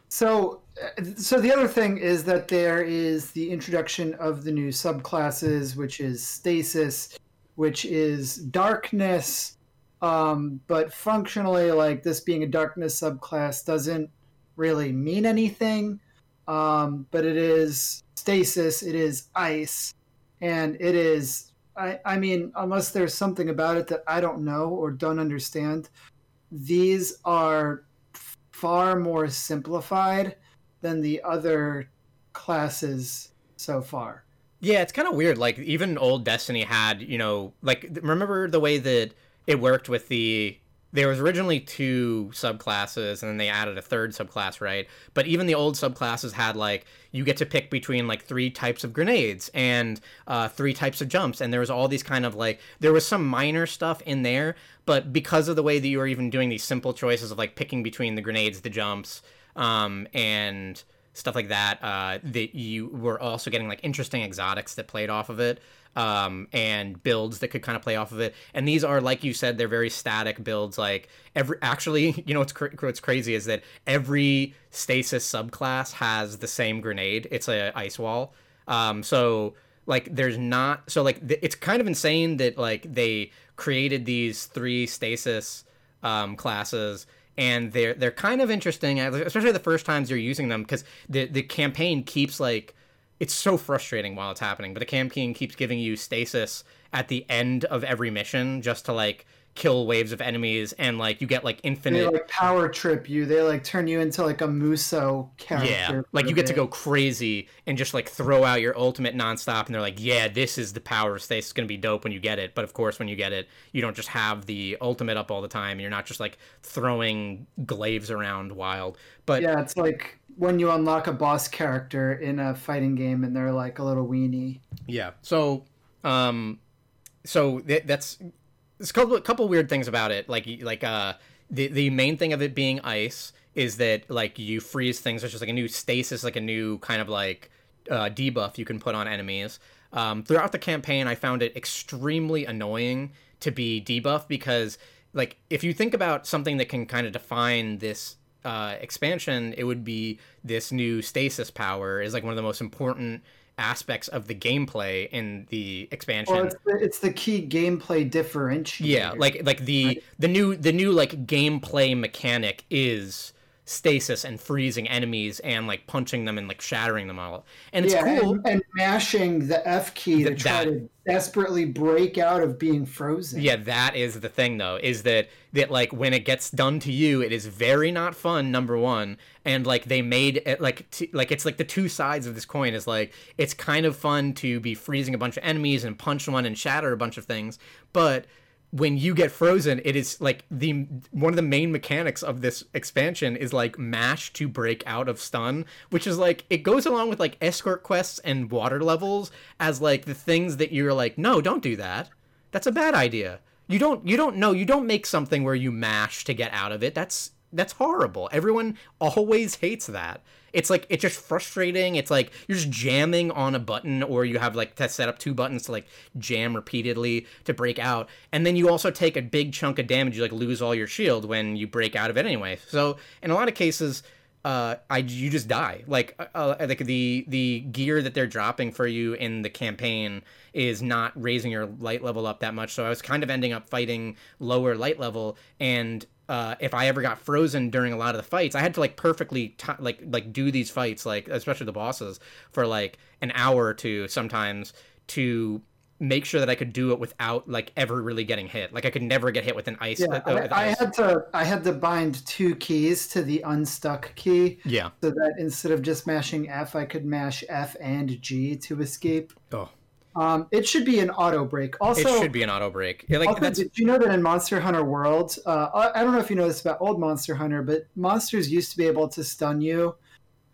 so, so the other thing is that there is the introduction of the new subclasses, which is stasis, which is darkness, um, but functionally, like this being a darkness subclass doesn't really mean anything. Um, but it is stasis, it is ice, and it is. I, I mean, unless there's something about it that I don't know or don't understand, these are far more simplified than the other classes so far. Yeah, it's kind of weird. Like even old Destiny had, you know, like remember the way that it worked with the there was originally two subclasses and then they added a third subclass right but even the old subclasses had like you get to pick between like three types of grenades and uh, three types of jumps and there was all these kind of like there was some minor stuff in there but because of the way that you were even doing these simple choices of like picking between the grenades the jumps um, and stuff like that uh, that you were also getting like interesting exotics that played off of it um, and builds that could kind of play off of it. And these are, like you said, they're very static builds. Like every, actually, you know what's cr- what's crazy is that every stasis subclass has the same grenade. It's a ice wall. Um, so like there's not so like th- it's kind of insane that like they created these three stasis um, classes and they're they're kind of interesting especially the first times you're using them because the the campaign keeps like it's so frustrating while it's happening. But the campaign keeps giving you stasis at the end of every mission just to like kill waves of enemies and like you get like infinite they like power trip you they like turn you into like a muso character yeah like you get to go crazy and just like throw out your ultimate nonstop and they're like yeah this is the power of stasis it's gonna be dope when you get it but of course when you get it you don't just have the ultimate up all the time and you're not just like throwing glaives around wild but yeah it's like when you unlock a boss character in a fighting game and they're like a little weenie. Yeah. So, um, so th- that's there's a couple, couple weird things about it. Like like uh the the main thing of it being ice is that like you freeze things. It's just like a new stasis, like a new kind of like uh, debuff you can put on enemies. Um, throughout the campaign, I found it extremely annoying to be debuffed because like if you think about something that can kind of define this uh, expansion, it would be this new stasis power is like one of the most important aspects of the gameplay in the expansion. Well, it's the, it's the key gameplay differentiator. Yeah, like like the right? the new the new like gameplay mechanic is stasis and freezing enemies and like punching them and like shattering them all. And it's yeah, cool. And, and, mashing the F key to try that, to desperately break out of being frozen. Yeah, that is the thing though, is that that like when it gets done to you, it is very not fun, number one. And like they made it like t- like it's like the two sides of this coin is like it's kind of fun to be freezing a bunch of enemies and punch one and shatter a bunch of things, but when you get frozen, it is like the one of the main mechanics of this expansion is like mash to break out of stun, which is like it goes along with like escort quests and water levels as like the things that you're like, no, don't do that. That's a bad idea. You don't you don't know, you don't make something where you mash to get out of it. That's that's horrible. Everyone always hates that it's like it's just frustrating. It's like you're just jamming on a button, or you have like to set up two buttons to like jam repeatedly to break out, and then you also take a big chunk of damage. You like lose all your shield when you break out of it anyway. So in a lot of cases, uh, I you just die. Like uh, uh like the the gear that they're dropping for you in the campaign is not raising your light level up that much. So I was kind of ending up fighting lower light level, and uh, if I ever got frozen during a lot of the fights, I had to like perfectly t- like like do these fights like especially the bosses for like an hour or two sometimes to make sure that I could do it without like ever really getting hit. Like I could never get hit with an ice. Yeah, uh, I, I ice. had to I had to bind two keys to the unstuck key. Yeah. So that instead of just mashing F, I could mash F and G to escape. Oh. Um, it should be an auto break. Also, it should be an auto break. Yeah, like, also, did you know that in Monster Hunter World, uh, I don't know if you know this about old Monster Hunter, but monsters used to be able to stun you,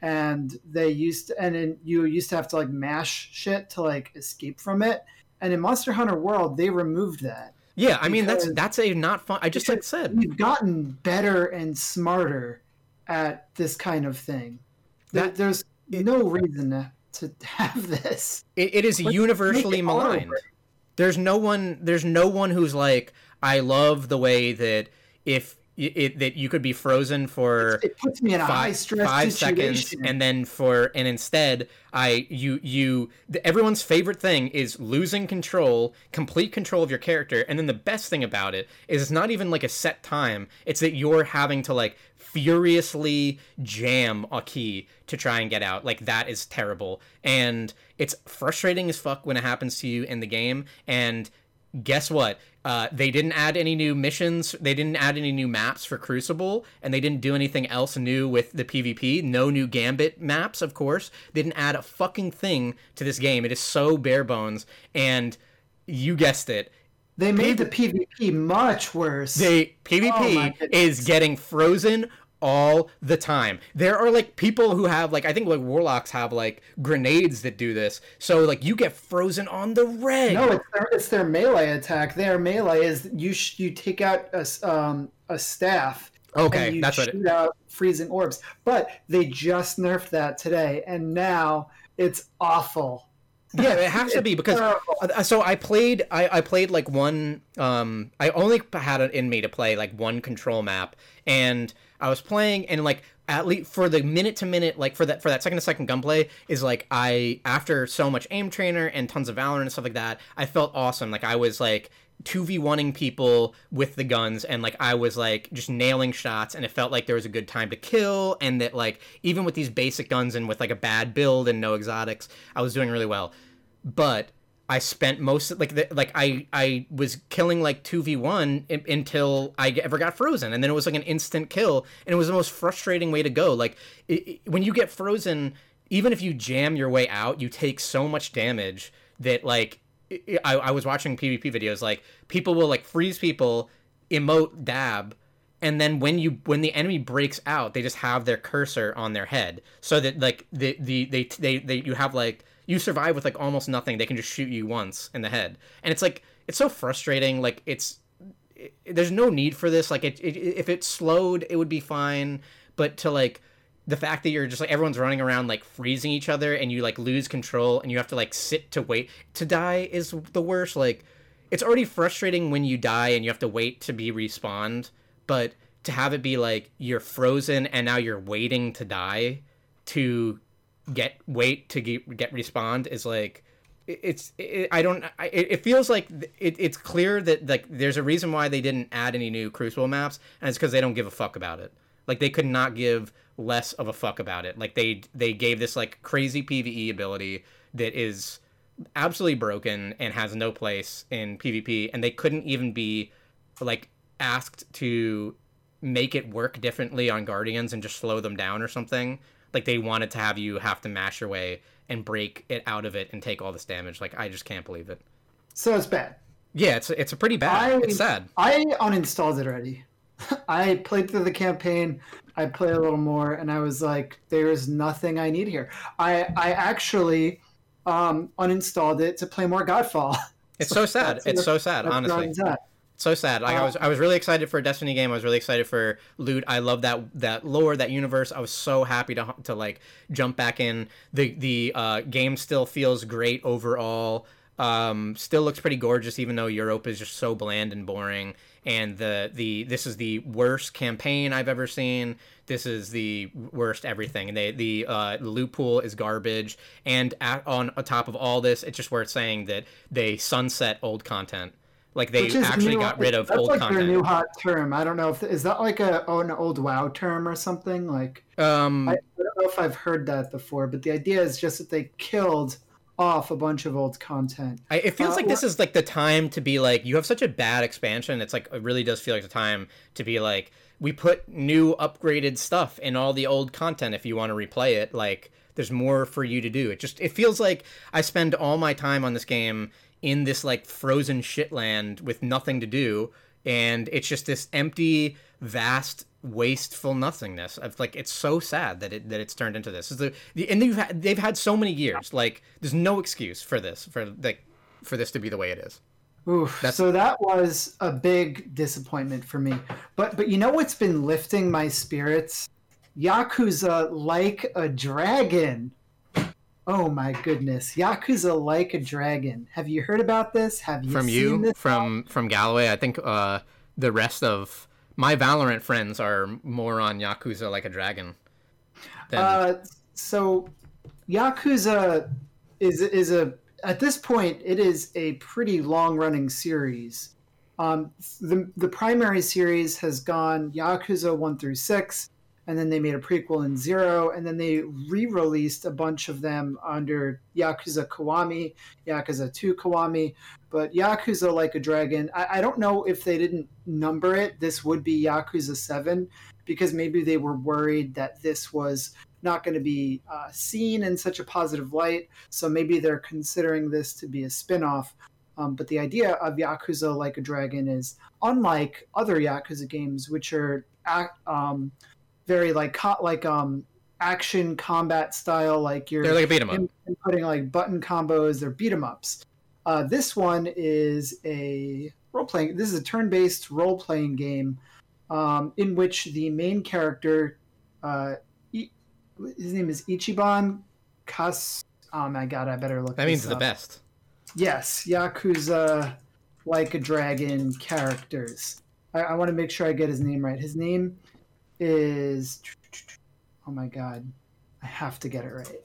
and they used to, and then you used to have to like mash shit to like escape from it. And in Monster Hunter World, they removed that. Yeah, I mean that's that's a not fun. I just like said we've gotten better and smarter at this kind of thing. That, There's no reason to to have this. it, it is Let's universally maligned. There's no one. There's no one who's like, I love the way that if it, that you could be frozen for it puts me in a five, high stress five seconds and then for and instead i you you the, everyone's favorite thing is losing control complete control of your character and then the best thing about it is it's not even like a set time it's that you're having to like furiously jam a key to try and get out like that is terrible and it's frustrating as fuck when it happens to you in the game and guess what uh, they didn't add any new missions. They didn't add any new maps for Crucible, and they didn't do anything else new with the PvP. No new Gambit maps, of course. They didn't add a fucking thing to this game. It is so bare bones, and you guessed it. They made the PvP much worse. They PvP oh is getting frozen all the time. There are like people who have like I think like warlocks have like grenades that do this. So like you get frozen on the reg. No, it's their, it's their melee attack. Their melee is you sh- you take out a um a staff. Okay, and you that's shoot what it... out freezing orbs. But they just nerfed that today, and now it's awful. yeah it has to be because uh, so i played I, I played like one um i only had it in me to play like one control map and I was playing and like at least for the minute to minute like for that for that second to second gunplay is like I after so much aim trainer and tons of Valorant and stuff like that I felt awesome. Like I was like 2v1ing people with the guns and like I was like just nailing shots and it felt like there was a good time to kill and that like even with these basic guns and with like a bad build and no exotics I was doing really well. But I spent most of, like the, like I I was killing like two v one until I ever got frozen, and then it was like an instant kill, and it was the most frustrating way to go. Like it, it, when you get frozen, even if you jam your way out, you take so much damage that like it, I, I was watching PvP videos, like people will like freeze people, emote dab, and then when you when the enemy breaks out, they just have their cursor on their head, so that like the the they they, they you have like you survive with like almost nothing. They can just shoot you once in the head, and it's like it's so frustrating. Like it's it, there's no need for this. Like, it, it if it slowed, it would be fine. But to like the fact that you're just like everyone's running around like freezing each other and you like lose control and you have to like sit to wait to die is the worst. Like, it's already frustrating when you die and you have to wait to be respawned, but to have it be like you're frozen and now you're waiting to die to get wait to get, get respawned is like it's it, I don't I, it feels like it, it's clear that like there's a reason why they didn't add any new Crucible maps and it's because they don't give a fuck about it. Like they could not give less of a fuck about it. Like they they gave this like crazy PVE ability that is absolutely broken and has no place in PvP and they couldn't even be like asked to make it work differently on guardians and just slow them down or something. Like they wanted to have you have to mash your way and break it out of it and take all this damage. Like I just can't believe it. So it's bad. Yeah, it's it's a pretty bad. I, it's sad. I uninstalled it already. I played through the campaign. I played a little more, and I was like, "There is nothing I need here." I I actually um, uninstalled it to play more Godfall. It's so, so sad. It's so sad, honestly so sad. Like I was, I was really excited for a Destiny game. I was really excited for loot. I love that that lore, that universe. I was so happy to to like jump back in. The the uh, game still feels great overall. Um, still looks pretty gorgeous, even though Europa is just so bland and boring. And the the this is the worst campaign I've ever seen. This is the worst everything. And they the uh, loot pool is garbage. And at, on, on top of all this, it's just worth saying that they sunset old content like they actually new, got rid of that's old like content. their new hot term. I don't know if is that like a oh, an old WoW term or something. Like um, I, I don't know if I've heard that before, but the idea is just that they killed off a bunch of old content. I, it feels uh, like this is like the time to be like you have such a bad expansion. It's like it really does feel like the time to be like we put new upgraded stuff in all the old content if you want to replay it. Like there's more for you to do. It just it feels like I spend all my time on this game in this like frozen shitland with nothing to do and it's just this empty vast wasteful nothingness of like it's so sad that it that it's turned into this. The, the, and they've had, they've had so many years like there's no excuse for this for like for this to be the way it is. Oof. That's... So that was a big disappointment for me. But but you know what's been lifting my spirits? Yakuza like a dragon. Oh my goodness, Yakuza Like a Dragon. Have you heard about this? Have you seen this from you from from Galloway? I think uh, the rest of my Valorant friends are more on Yakuza Like a Dragon. Than... Uh, so Yakuza is is a at this point it is a pretty long running series. Um, the the primary series has gone Yakuza one through six and then they made a prequel in Zero, and then they re-released a bunch of them under Yakuza Kiwami, Yakuza 2 Kiwami, but Yakuza Like a Dragon, I, I don't know if they didn't number it, this would be Yakuza 7, because maybe they were worried that this was not going to be uh, seen in such a positive light, so maybe they're considering this to be a spin-off. Um, but the idea of Yakuza Like a Dragon is unlike other Yakuza games, which are um, very like co- like um action combat style. Like you're they're like a beat 'em up, putting like button combos. They're beat 'em ups. Uh, this one is a role playing. This is a turn based role playing game um, in which the main character, uh, I- his name is Ichiban Kas. Oh my god, I better look. That means up. the best. Yes, Yakuza like a dragon characters. I, I want to make sure I get his name right. His name is oh my god, I have to get it right.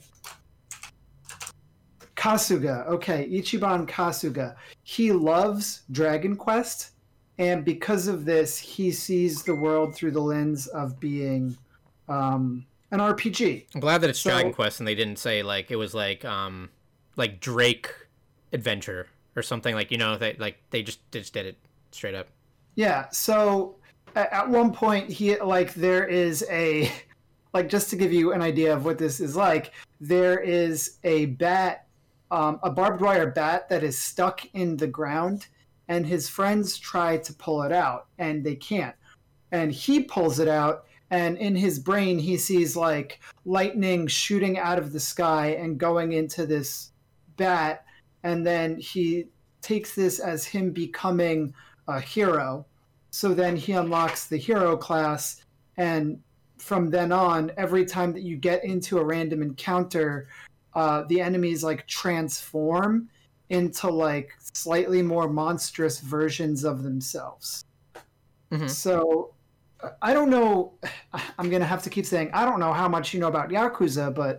Kasuga. Okay, Ichiban Kasuga. He loves Dragon Quest, and because of this, he sees the world through the lens of being um, an RPG. I'm glad that it's so, Dragon Quest and they didn't say like it was like um like Drake Adventure or something like you know they like they just they just did it straight up. Yeah. So at one point he like there is a like just to give you an idea of what this is like there is a bat um, a barbed wire bat that is stuck in the ground and his friends try to pull it out and they can't. And he pulls it out and in his brain he sees like lightning shooting out of the sky and going into this bat and then he takes this as him becoming a hero So then he unlocks the hero class, and from then on, every time that you get into a random encounter, uh, the enemies like transform into like slightly more monstrous versions of themselves. Mhm. So I don't know. I'm gonna have to keep saying I don't know how much you know about Yakuza, but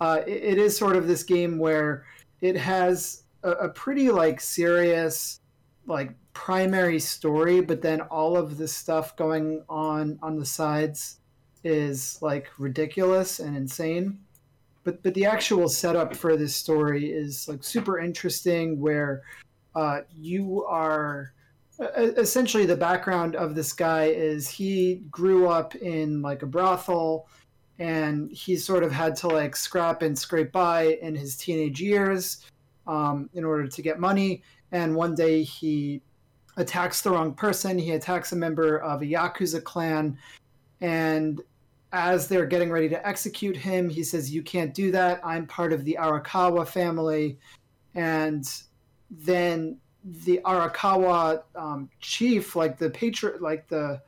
uh, it, it is sort of this game where it has a, a pretty like serious like primary story, but then all of the stuff going on on the sides is like ridiculous and insane. But but the actual setup for this story is like super interesting, where uh, you are essentially the background of this guy is he grew up in like a brothel and he sort of had to like scrap and scrape by in his teenage years um, in order to get money and one day he attacks the wrong person. He attacks a member of a yakuza clan. And as they're getting ready to execute him he says you can't do that. I'm part of the arakawa family. And then the Arakawa um, chief, like the patron, like the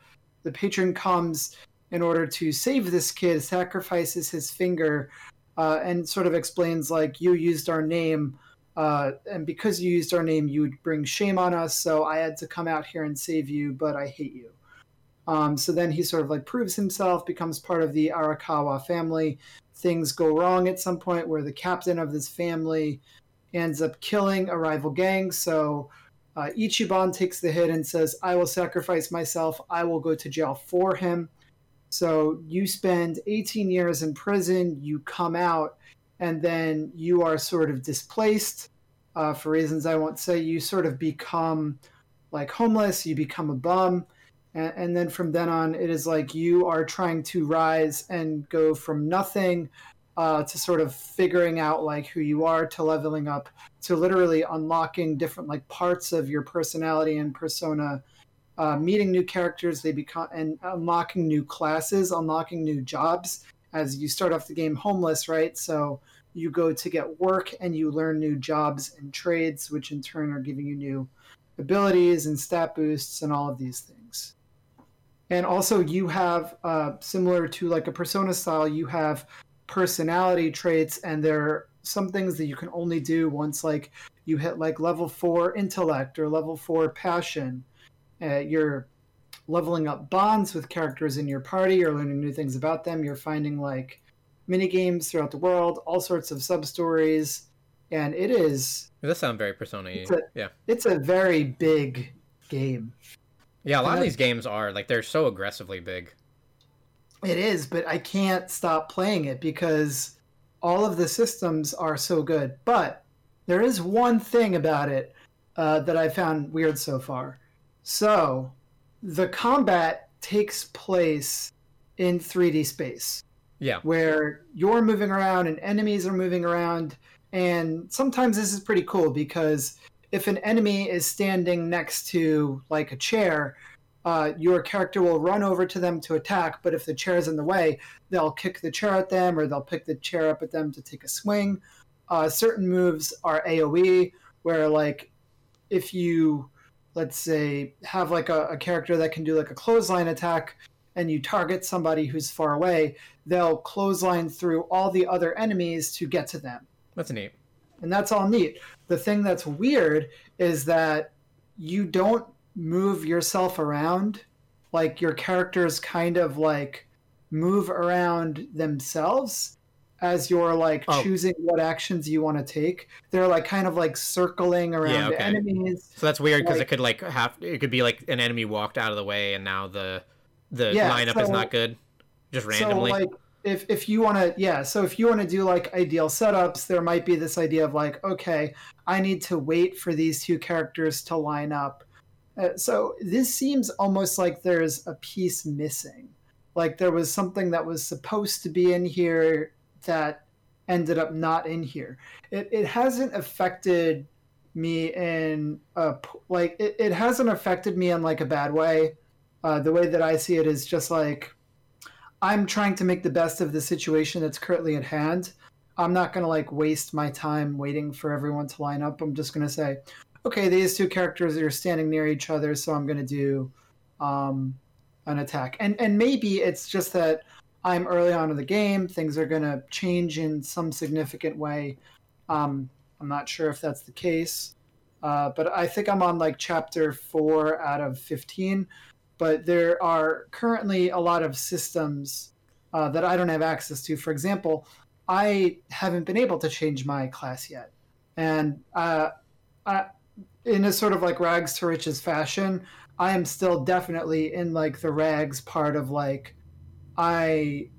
the patron comes in order to save this kid, sacrifices his finger, uh, and sort of explains like you used our name, uh, and because you used our name, you would bring shame on us. So I had to come out here and save you, but I hate you. Um, so then he sort of like proves himself, becomes part of the Arakawa family. Things go wrong at some point where the captain of this family ends up killing a rival gang. So uh, Ichiban takes the hit and says, I will sacrifice myself. I will go to jail for him. So you spend 18 years in prison, you come out, and then you are sort of displaced uh, for reasons I won't say. You sort of become like homeless, you become a bum. And, and then from then on, it is like you are trying to rise and go from nothing uh, to sort of figuring out like who you are to leveling up to literally unlocking different like parts of your personality and persona uh, meeting new characters they become and unlocking new classes unlocking new jobs as you start off the game homeless right so you go to get work and you learn new jobs and trades which in turn are giving you new abilities and stat boosts and all of these things. And also you have uh, similar to like a persona style you have personality traits and there are some things that you can only do once like you hit like level four intellect or level four passion. Uh, you're leveling up bonds with characters in your party you're learning new things about them you're finding like mini games throughout the world all sorts of sub stories and it is It does sound very Persona. It's a- Yeah, it's a very big game yeah. A lot of these games are like they're so aggressively big. It is, but I can't stop playing it because all of the systems are so good. But there is one thing about it uh, that I found weird so far. So the combat takes place in 3D space Yeah, where you're moving around and enemies are moving around. And sometimes this is pretty cool because if an enemy is standing next to like a chair, uh, your character will run over to them to attack. But if the chair is in the way, they'll kick the chair at them or they'll pick the chair up at them to take a swing. Uh, certain moves are AoE, where like if you let's say have like a, a character that can do like a clothesline attack and you target somebody who's far away, they'll clothesline through all the other enemies to get to them. that's neat. And that's all neat. The thing that's weird is that you don't move yourself around. Like your characters kind of like move around themselves as you're like Oh. choosing what actions you want to take. They're like kind of like circling around Yeah, okay. enemies. So that's weird because Like- it could like have it could be like an enemy walked out of the way and now the the Yeah, lineup is not good, just randomly. So like if if you want to yeah, so if you want to do like ideal setups, there might be this idea of like okay, I need to wait for these two characters to line up. Uh, so this seems almost like there's a piece missing. Like there was something that was supposed to be in here that ended up not in here. It it hasn't affected me in a like it, it hasn't affected me in like a bad way. Uh, the way that I see it is just like I'm trying to make the best of the situation that's currently at hand. I'm not going to like waste my time waiting for everyone to line up. I'm just going to say, okay, these two characters are standing near each other, so I'm going to do um, an attack. And and maybe it's just that I'm early on in the game. Things are going to change in some significant way. Um, I'm not sure if that's the case, uh, but I think I'm on like chapter four out of 15. But there are currently a lot of systems uh, that I don't have access to. For example, I haven't been able to change my class yet, and uh, I, in a sort of like rags to riches fashion, I am still definitely in like the rags part of like I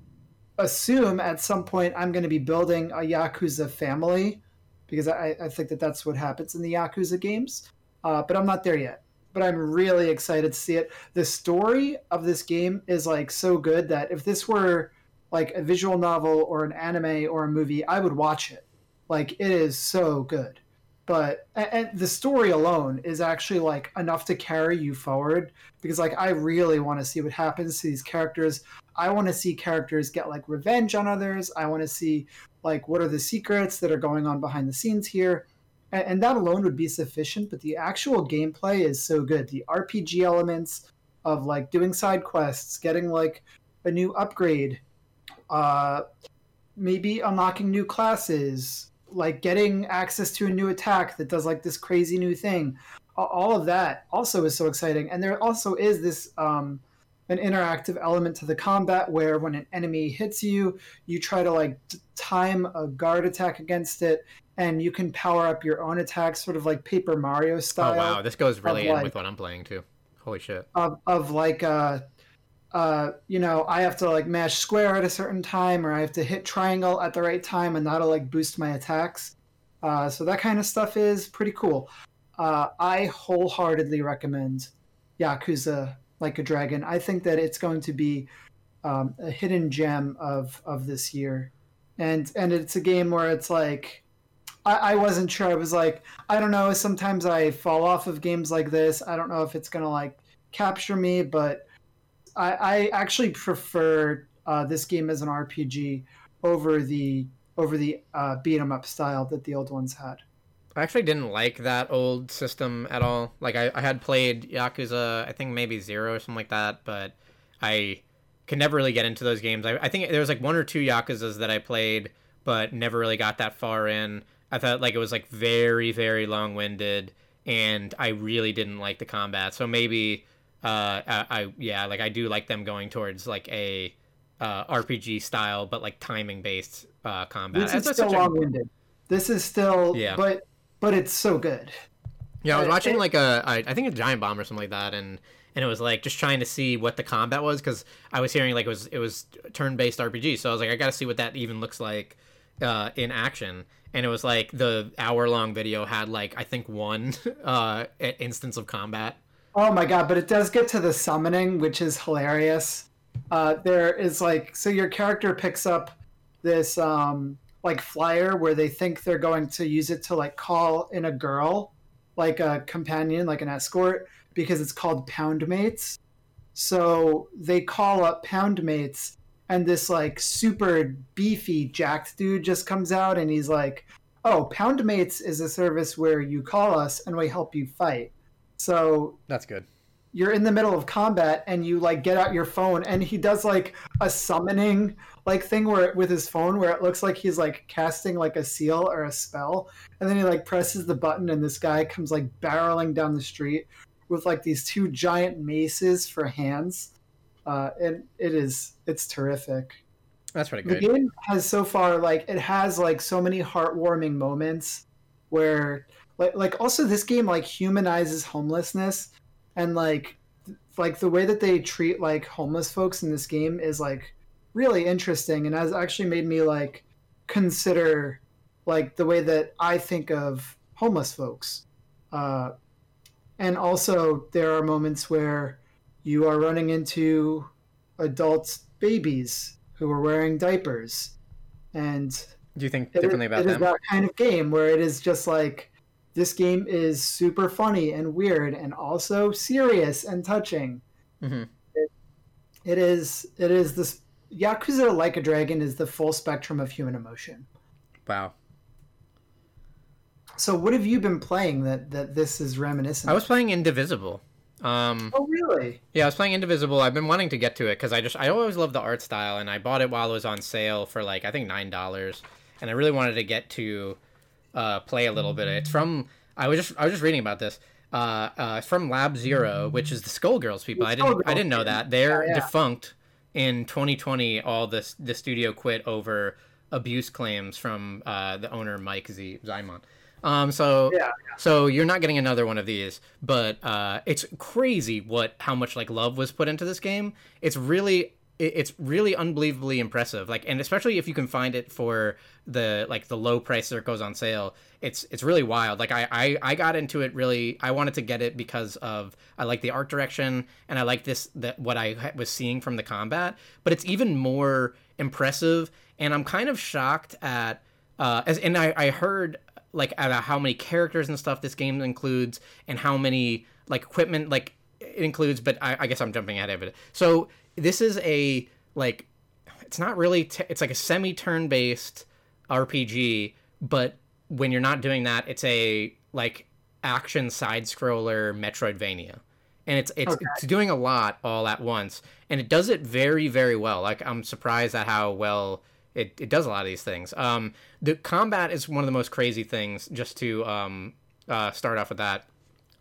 assume at some point I'm going to be building a Yakuza family because I, I think that that's what happens in the Yakuza games. Uh, but I'm not there yet. But I'm really excited to see it. The story of this game is like so good that if this were like a visual novel or an anime or a movie, I would watch it. Like it is so good but and the story alone is actually like enough to carry you forward because like i really want to see what happens to these characters i want to see characters get like revenge on others i want to see like what are the secrets that are going on behind the scenes here and, and that alone would be sufficient but the actual gameplay is so good. The rpg elements of like doing side quests getting like a new upgrade uh maybe unlocking new classes like getting access to a new attack that does like this crazy new thing all of that also is so exciting. And there also is this um an interactive element to the combat where when an enemy hits you you try to like time a guard attack against it and you can power up your own attacks sort of like paper mario style oh wow this goes really in like, with what i'm playing too holy shit of, of like uh uh, you know, I have to like mash square at a certain time, or I have to hit triangle at the right time, and that'll like boost my attacks. Uh, so that kind of stuff is pretty cool. Uh, I wholeheartedly recommend Yakuza Like a Dragon. I think that it's going to be um, a hidden gem of of this year, and and it's a game where it's like. I, I wasn't sure. I was like, I don't know. Sometimes I fall off of games like this. I don't know if it's gonna like capture me, but I, I actually prefer uh, this game as an RPG over the over the uh, beat 'em up style that the old ones had. I actually didn't like that old system at all. Like I, I had played Yakuza, I think maybe zero or something like that, but I could never really get into those games. I, I think there was like one or two Yakuzas that I played, but never really got that far in. I thought like it was like very very long winded, and I really didn't like the combat. So maybe uh, I, I yeah, like I do like them going towards like a uh, RPG style, but like timing based uh, combat. This is still long winded. This is still yeah, but but it's so good. Yeah, I was watching like a I think a Giant Bomb or something like that, and and it was like just trying to see what the combat was because I was hearing like it was it was turn based RPG, so I was like I got to see what that even looks like uh, in action. And it was like the hour long video had like I think one uh, instance of combat Oh my god! But it does get to the summoning, which is hilarious. Uh, there is like so your character picks up this um, like flyer where they think they're going to use it to like call in a girl, like a companion, like an escort, because it's called Pound Mates. So they call up Pound Mates, and this like super beefy jacked dude just comes out, and he's like, "Oh, Pound Mates is a service where you call us and we help you fight." So that's good. You're in the middle of combat and you like get out your phone and he does like a summoning like thing where with his phone where it looks like he's like casting like a seal or a spell and then he like presses the button and this guy comes like barreling down the street with like these two giant maces for hands. Uh, and it is it's terrific. That's pretty good. The game has so far like it has like so many heartwarming moments where like like also this game like humanizes homelessness and like like the way that they treat like homeless folks in this game is like really interesting and has actually made me like consider like the way that I think of homeless folks. Uh, and also there are moments where you are running into adult babies who are wearing diapers and do you think differently about it them? Is that kind of game where it is just like this game is super funny and weird and also serious and touching. Mm-hmm. It, it is it is this Yakuza Like a Dragon is the full spectrum of human emotion. Wow. So what have you been playing that that this is reminiscent? I was playing Indivisible. Um, Oh, really? yeah, I was playing Indivisible. I've been wanting to get to it because I just I always love the art style, and I bought it while it was on sale for like I think nine dollars, and I really wanted to get to uh, play a little bit. It's from I was just I was just reading about this. Uh, uh, it's from Lab Zero, which is the Skullgirls people. I didn't I didn't know that they're Yeah, yeah. defunct in 2020. All this the studio quit over abuse claims from uh, the owner Mike Z Zaimont. Um, so Yeah. so you're not getting another one of these, but uh, it's crazy what how much like love was put into this game. It's really it's really unbelievably impressive. Like and especially if you can find it for the like the low price that goes on sale, it's it's really wild. Like I I, I got into it really. I wanted to get it because of I like the art direction and I like this that what I was seeing from the combat. But it's even more impressive, and I'm kind of shocked at uh, as and I I heard like about how many characters and stuff this game includes and how many like equipment like it includes but i, I guess i'm jumping ahead of it so this is a like it's not really t- it's like a semi turn based rpg but when you're not doing that it's a like action side scroller metroidvania. And it's it's, Okay. it's doing a lot all at once and it does it very very well. Like i'm surprised at how well it, it does a lot of these things. Um the combat is one of the most crazy things just to um uh start off with that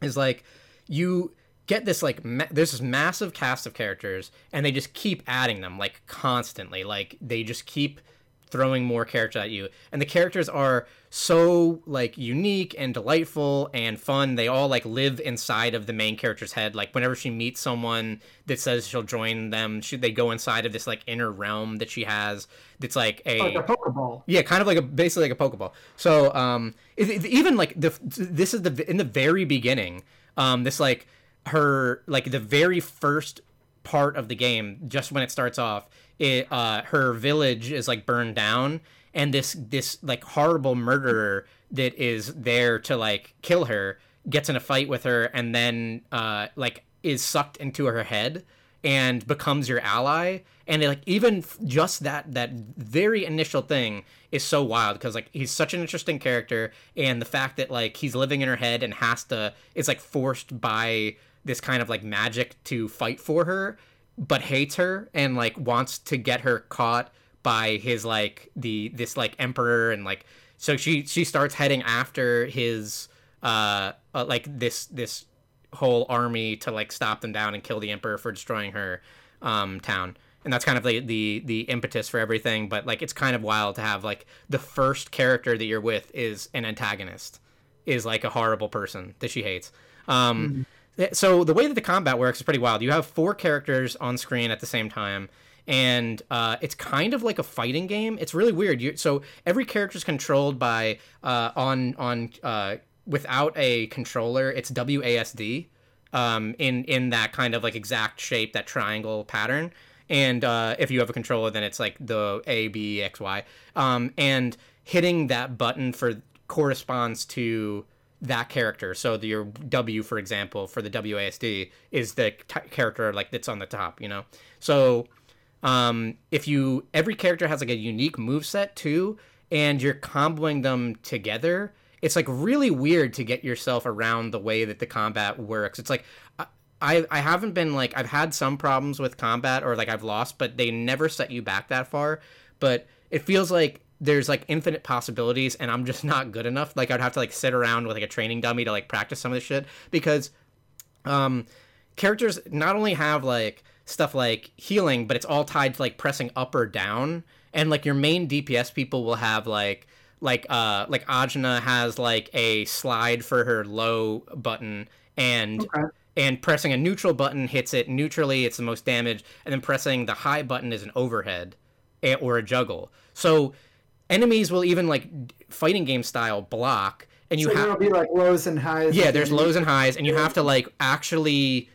is like you get this like ma- there's this massive cast of characters and they just keep adding them like constantly like they just keep throwing more characters at you and the characters are so like unique and delightful and fun they all like live inside of the main character's head like whenever she meets someone that says she'll join them she, they go inside of this like inner realm that she has that's like a Like a Pokeball. yeah, kind of like a basically like a Pokeball. So um, it, it- even like the this is the in the very beginning, um, this like her like the very first part of the game, just when it starts off, it uh her village is like burned down, and this this like horrible murderer that is there to like kill her gets in a fight with her, and then uh like is sucked into her head and becomes your ally. And it, like even just that that very initial thing is so wild because like he's such an interesting character and the fact that like he's living in her head and has to is like forced by this kind of like magic to fight for her but hates her and like wants to get her caught by his like the this like emperor and like so she she starts heading after his uh, uh like this this whole army to like stop them down and kill the emperor for destroying her um, town. And that's kind of the, the the impetus for everything but like it's kind of wild to have like the first character that you're with is an antagonist is like a horrible person that she hates. Um, so the way that the combat works is pretty wild you have four characters on screen at the same time and uh, it's kind of like a fighting game. It's really weird. You, so every character is controlled by uh, on on uh, without a controller. It's WASD um, in in that kind of like exact shape, that triangle pattern. And uh, if you have a controller, then it's like the A B X Y. Um, and hitting that button for corresponds to that character. So the, your W, for example, for the WASD is the t- character like that's on the top. You know, so um, if you every character has like a unique move set too, and you're comboing them together, it's like really weird to get yourself around the way that the combat works. It's like I I, I haven't been like I've had some problems with combat or like I've lost, but they never set you back that far. But it feels like there's like infinite possibilities and I'm just not good enough. Like I'd have to like sit around with like a training dummy to like practice some of this shit because um characters not only have like stuff like healing, but it's all tied to like pressing up or down. And like your main DPS people will have like like uh like Ajna has like a slide for her low button and Okay. and pressing a neutral button hits it neutrally, it's the most damage, and then pressing the high button is an overhead eh, or a juggle. So enemies will even like fighting game style block and you so have there'll be like lows and highs. yeah there's lows and highs and you have to like actually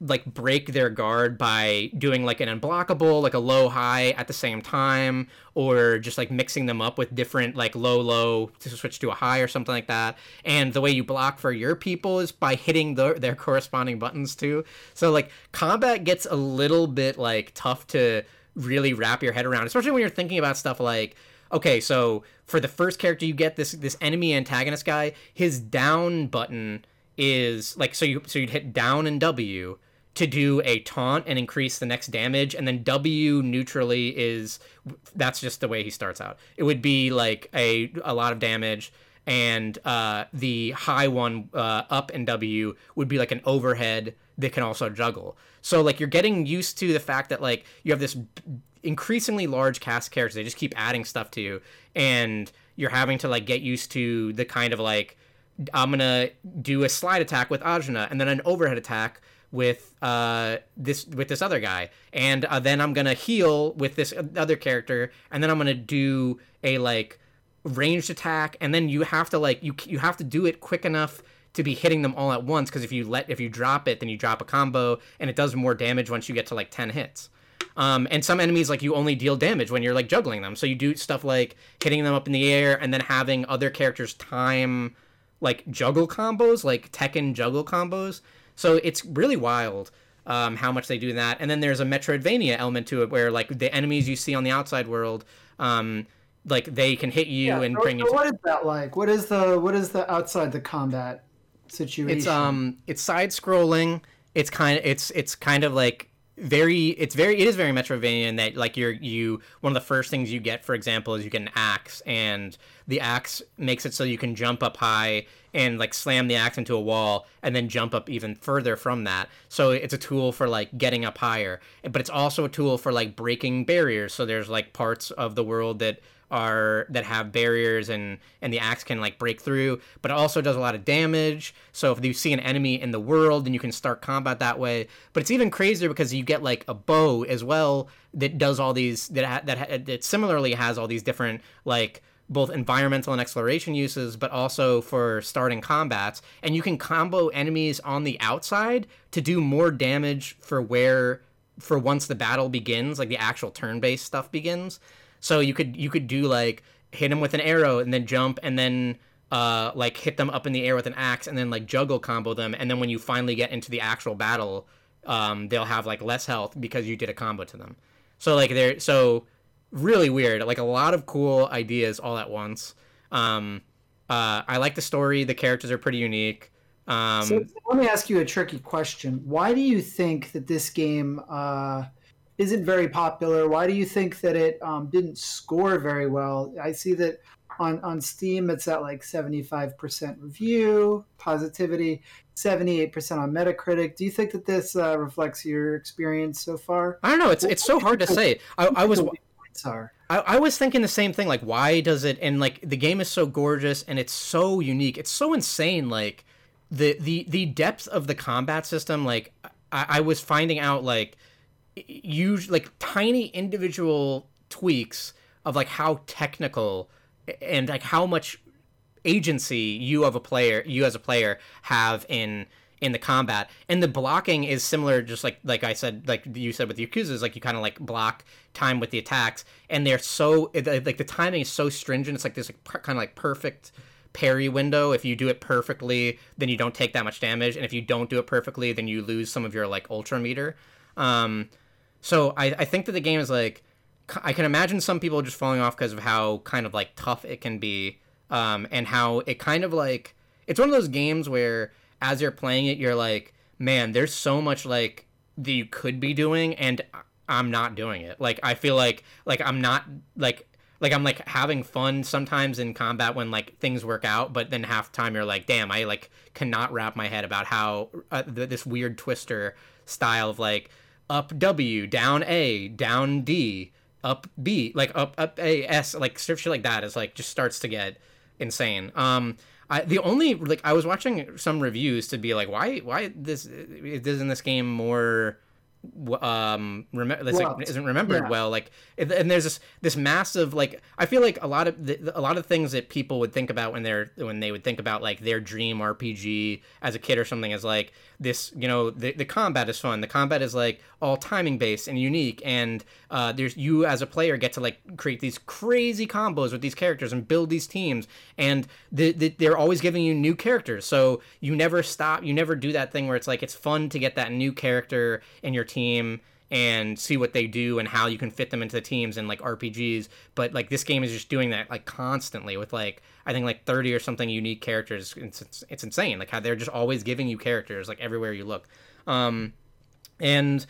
like break their guard by doing like an unblockable like a low high at the same time or just like mixing them up with different like low low to switch to a high or something like that and the way you block for your people is by hitting the, their corresponding buttons too so like combat gets a little bit like tough to really wrap your head around especially when you're thinking about stuff like okay so for the first character you get this this enemy antagonist guy his down button is like so you so you'd hit down and W to do a taunt and increase the next damage and then W neutrally is that's just the way he starts out. It would be like a a lot of damage and uh, the high one uh, up and W would be like an overhead that can also juggle. So like you're getting used to the fact that like you have this increasingly large cast characters. They just keep adding stuff to you, and you're having to like get used to the kind of like I'm gonna do a slide attack with Ajna and then an overhead attack with uh this with this other guy and uh, then i'm gonna heal with this other character and then i'm gonna do a like ranged attack and then you have to like you you have to do it quick enough to be hitting them all at once because if you let if you drop it then you drop a combo and it does more damage once you get to like 10 hits um, and some enemies like you only deal damage when you're like juggling them so you do stuff like hitting them up in the air and then having other characters time like juggle combos like tekken juggle combos so it's really wild um, how much they do that. And then there's a Metroidvania element to it where like the enemies you see on the outside world, um, like they can hit you Yeah, and so- bring you. so To- what is that like? What is the what is the outside the combat situation? it's um it's side scrolling. It's kind of it's it's kind of like very it's very it is very Metroidvania in that like you're you one of the first things you get for example is you get an axe and the axe makes it so you can jump up high and like slam the axe into a wall and then jump up even further from that. So it's a tool for like getting up higher but it's also a tool for like breaking barriers. So there's like parts of the world that are that have barriers and and the axe can like break through but it also does a lot of damage so if you see an enemy in the world then you can start combat that way but it's even crazier because you get like a bow as well that does all these that ha- that, ha- that similarly has all these different like both environmental and exploration uses, but also for starting combats. And you can combo enemies on the outside to do more damage for where for once the battle begins, like the actual turn-based stuff begins. So you could you could do like hit them with an arrow and then jump and then uh like hit them up in the air with an axe and then like juggle combo them and then when you finally get into the actual battle, um they'll have like less health because you did a combo to them. So like they're so really weird. Like a lot of cool ideas all at once. Um, uh, I like the story. The characters are pretty unique. Um, So let me ask you a tricky question. Why do you think that this game uh, isn't very popular? Why do you think that it um, didn't score very well? I see that on, on Steam it's at like 75% review, positivity, 78% on Metacritic. Do you think that this uh, reflects your experience so far? I don't know. It's it's so hard to say. I, I was are. I, I was thinking the same thing. Like, why does it? And like, the game is so gorgeous and it's so unique. It's so insane. Like, the the the depth of the combat system. Like, I, I was finding out like, huge like tiny individual tweaks of like how technical and like how much agency you of a player you as a player have in in the combat. And the blocking is similar just like like i said like you said with the yakuza like you kind of like block time with the attacks. And they're so like the timing is so stringent it's like this like, kind of like perfect parry window. If you do it perfectly then you don't take that much damage. And if you don't do it perfectly then you lose some of your like ultra meter. Um so i i think that the game is like I can imagine some people just falling off because of how kind of like tough it can be, um, and how it kind of like it's one of those games where as you're playing it, you're like, man, there's so much like that you could be doing, and I'm not doing it. Like I feel like like I'm not like like I'm like having fun sometimes in combat when like things work out, but then half time you're like, damn, I like cannot wrap my head about how uh, th- this weird twister style of like up W, down A, down D, up B, like up up A S, like stuff shit like that is like just starts to get insane. Um, I the only like I was watching some reviews to be like, why why this isn't this game more um remember this like, isn't remembered Yeah. well like and and there's this this massive like i feel like a lot of the, a lot of things that people would think about when they're when they would think about like their dream rpg as a kid or something is like this you know the, the combat is fun. The combat is like all timing based and unique. And uh, there's you as a player get to like create these crazy combos with these characters and build these teams. And the, the, they're always giving you new characters. So you never stop you never do that thing where it's like it's fun to get that new character in your team and see what they do and how you can fit them into the teams and like RPGs. But like this game is just doing that like constantly with like I think like 30 or something unique characters. It's, it's, it's insane. Like how they're just always giving you characters like everywhere you look. Um, and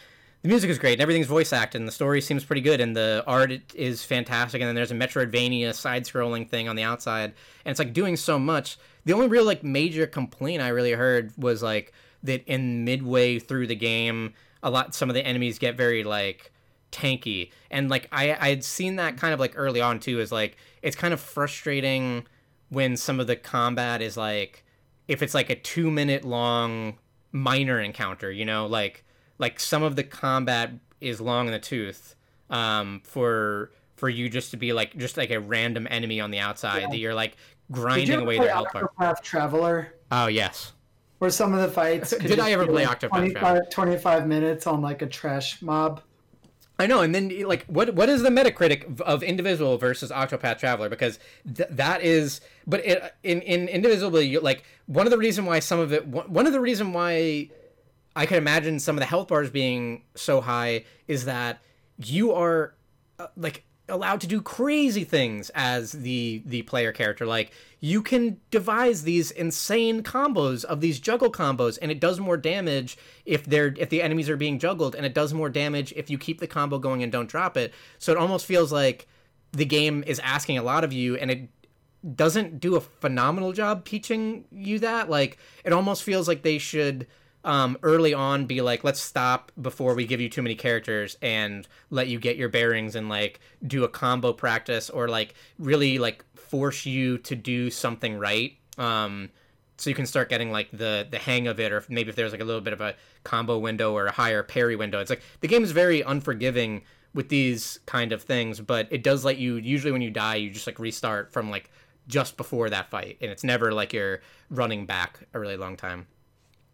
the music is great and everything's voice acted and the story seems pretty good and the art is fantastic and then there's a metroidvania side scrolling thing on the outside and it's like doing so much the only real like major complaint i really heard was like that in midway through the game a lot some of the enemies get very like tanky and like i i had seen that kind of like early on too is like it's kind of frustrating when some of the combat is like if it's like a two minute long minor encounter you know like like some of the combat is long in the tooth um, for for you just to be like just like a random enemy on the outside yeah. that you're like grinding away their health bar. Traveler. Oh yes. Where some of the fights did I ever play like Octopath 25, Traveler? 25 minutes on like a trash mob. I know, and then like, what what is the Metacritic of Indivisible versus Octopath Traveler? Because th- that is, but it, in in Indivisible, you, like one of the reason why some of it, one of the reason why I can imagine some of the health bars being so high is that you are uh, like allowed to do crazy things as the the player character. Like you can devise these insane combos of these juggle combos and it does more damage if they're if the enemies are being juggled and it does more damage if you keep the combo going and don't drop it. So it almost feels like the game is asking a lot of you and it doesn't do a phenomenal job teaching you that. Like it almost feels like they should um, early on be like, let's stop before we give you too many characters and let you get your bearings and like do a combo practice or like really like force you to do something right. Um, so you can start getting like the the hang of it, or maybe if there's like a little bit of a combo window or a higher parry window. It's like the game is very unforgiving with these kind of things, but it does let you. Usually, when you die, you just like restart from like just before that fight, and it's never like you're running back a really long time.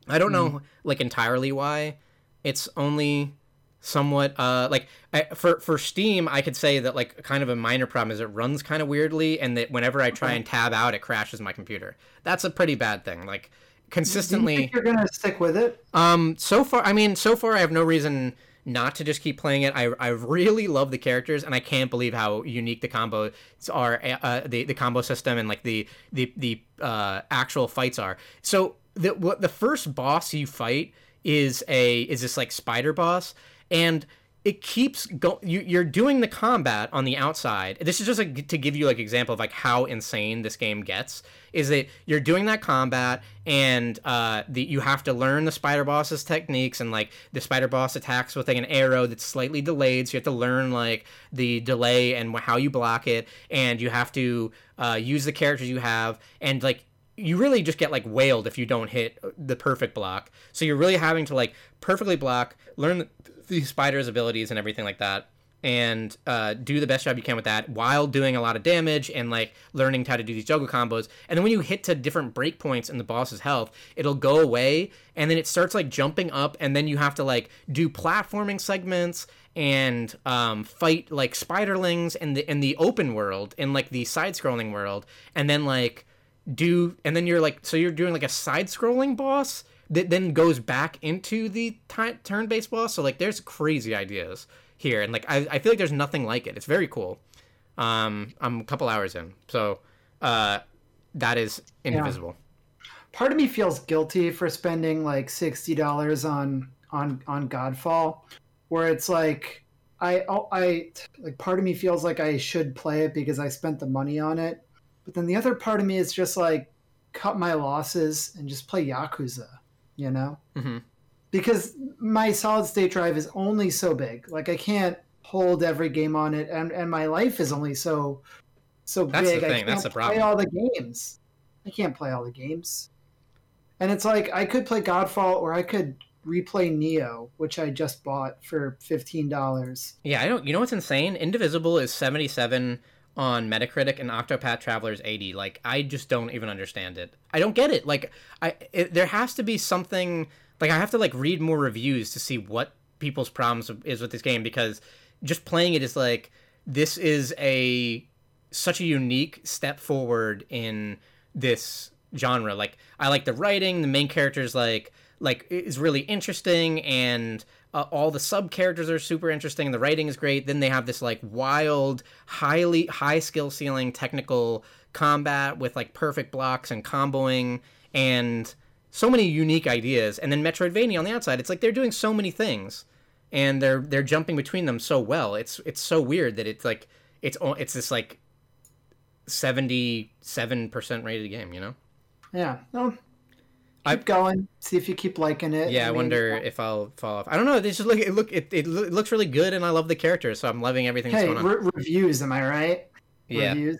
I don't know mm. like entirely why. It's only somewhat uh like I, for for Steam I could say that like kind of a minor problem is it runs kind of weirdly and that whenever I try and tab out it crashes my computer. That's a pretty bad thing. Like consistently you you're going to stick with it? Um so far I mean so far I have no reason not to just keep playing it. I, I really love the characters, and I can't believe how unique the combos are, uh, the the combo system, and like the the the uh, actual fights are. So the what the first boss you fight is a is this like spider boss and it keeps going you, you're doing the combat on the outside. This is just like to give you like example of like how insane this game gets is that you're doing that combat and uh the you have to learn the spider boss's techniques and like the spider boss attacks with like an arrow that's slightly delayed so you have to learn like the delay and how you block it and you have to uh, use the characters you have and like you really just get like wailed if you don't hit the perfect block. So you're really having to like perfectly block, learn the, the spider's abilities and everything like that, and uh, do the best job you can with that while doing a lot of damage and like learning how to do these juggle combos. And then when you hit to different breakpoints in the boss's health, it'll go away, and then it starts like jumping up, and then you have to like do platforming segments and um, fight like spiderlings in the in the open world in like the side scrolling world, and then like do and then you're like so you're doing like a side scrolling boss that then goes back into the t- turn based boss? So like there's crazy ideas here and like I, I feel like there's nothing like it. It's very cool. Um i'm a couple hours in so uh that is indivisible. Yeah. part of me feels guilty for spending like $60 on on on godfall where it's like i i like part of me feels like i should play it because i spent the money on it but then the other part of me is just like cut my losses and just play Yakuza, you know? Mm-hmm. Because my solid state drive is only so big. Like I can't hold every game on it, and and my life is only so so big. That's big. The thing. I can't That's the play all the games. I can't play all the games. And it's like I could play Godfall or I could replay Nioh, which I just bought for fifteen dollars. Yeah, I don't. You know what's insane? Indivisible is seventy seven on Metacritic and Octopath Traveler's 80. Like I just don't even understand it. I don't get it. Like I it, there has to be something like I have to like read more reviews to see what people's problems is with this game because just playing it is like this is a such a unique step forward in this genre. Like I like the writing, the main characters like like is really interesting and uh, all the sub characters are super interesting the writing is great then they have this like wild highly high skill ceiling technical combat with like perfect blocks and comboing and so many unique ideas and then metroidvania on the outside it's like they're doing so many things and they're they're jumping between them so well it's it's so weird that it's like it's it's this like 77% rated game you know? Yeah no keep going. See if you keep liking it. Yeah, I wonder if I'll fall off. I don't know. It just look it look it, it looks really good, and I love the characters, so I'm loving everything. Hey, re- reviews, am I right? Yeah. Reviews.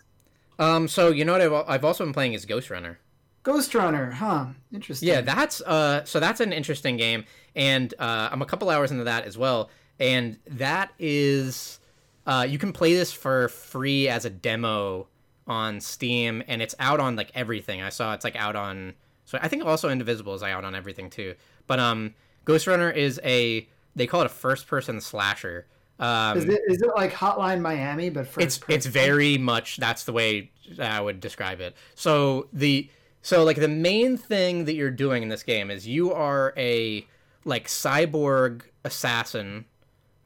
Um. So you know what I've, I've also been playing is Ghost Runner. Ghost Runner, huh? Interesting. Yeah, that's uh. So that's an interesting game, and uh, I'm a couple hours into that as well, and that is, uh, you can play this for free as a demo on Steam, and it's out on like everything. I saw it's like out on so I think also Indivisible is out on everything too. But um, Ghost Runner is a they call it a first person slasher. Um, is it is it like Hotline Miami but first it's person? it's very much that's the way I would describe it. So the so like the main thing that you're doing in this game is you are a like cyborg assassin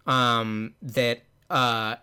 um that uh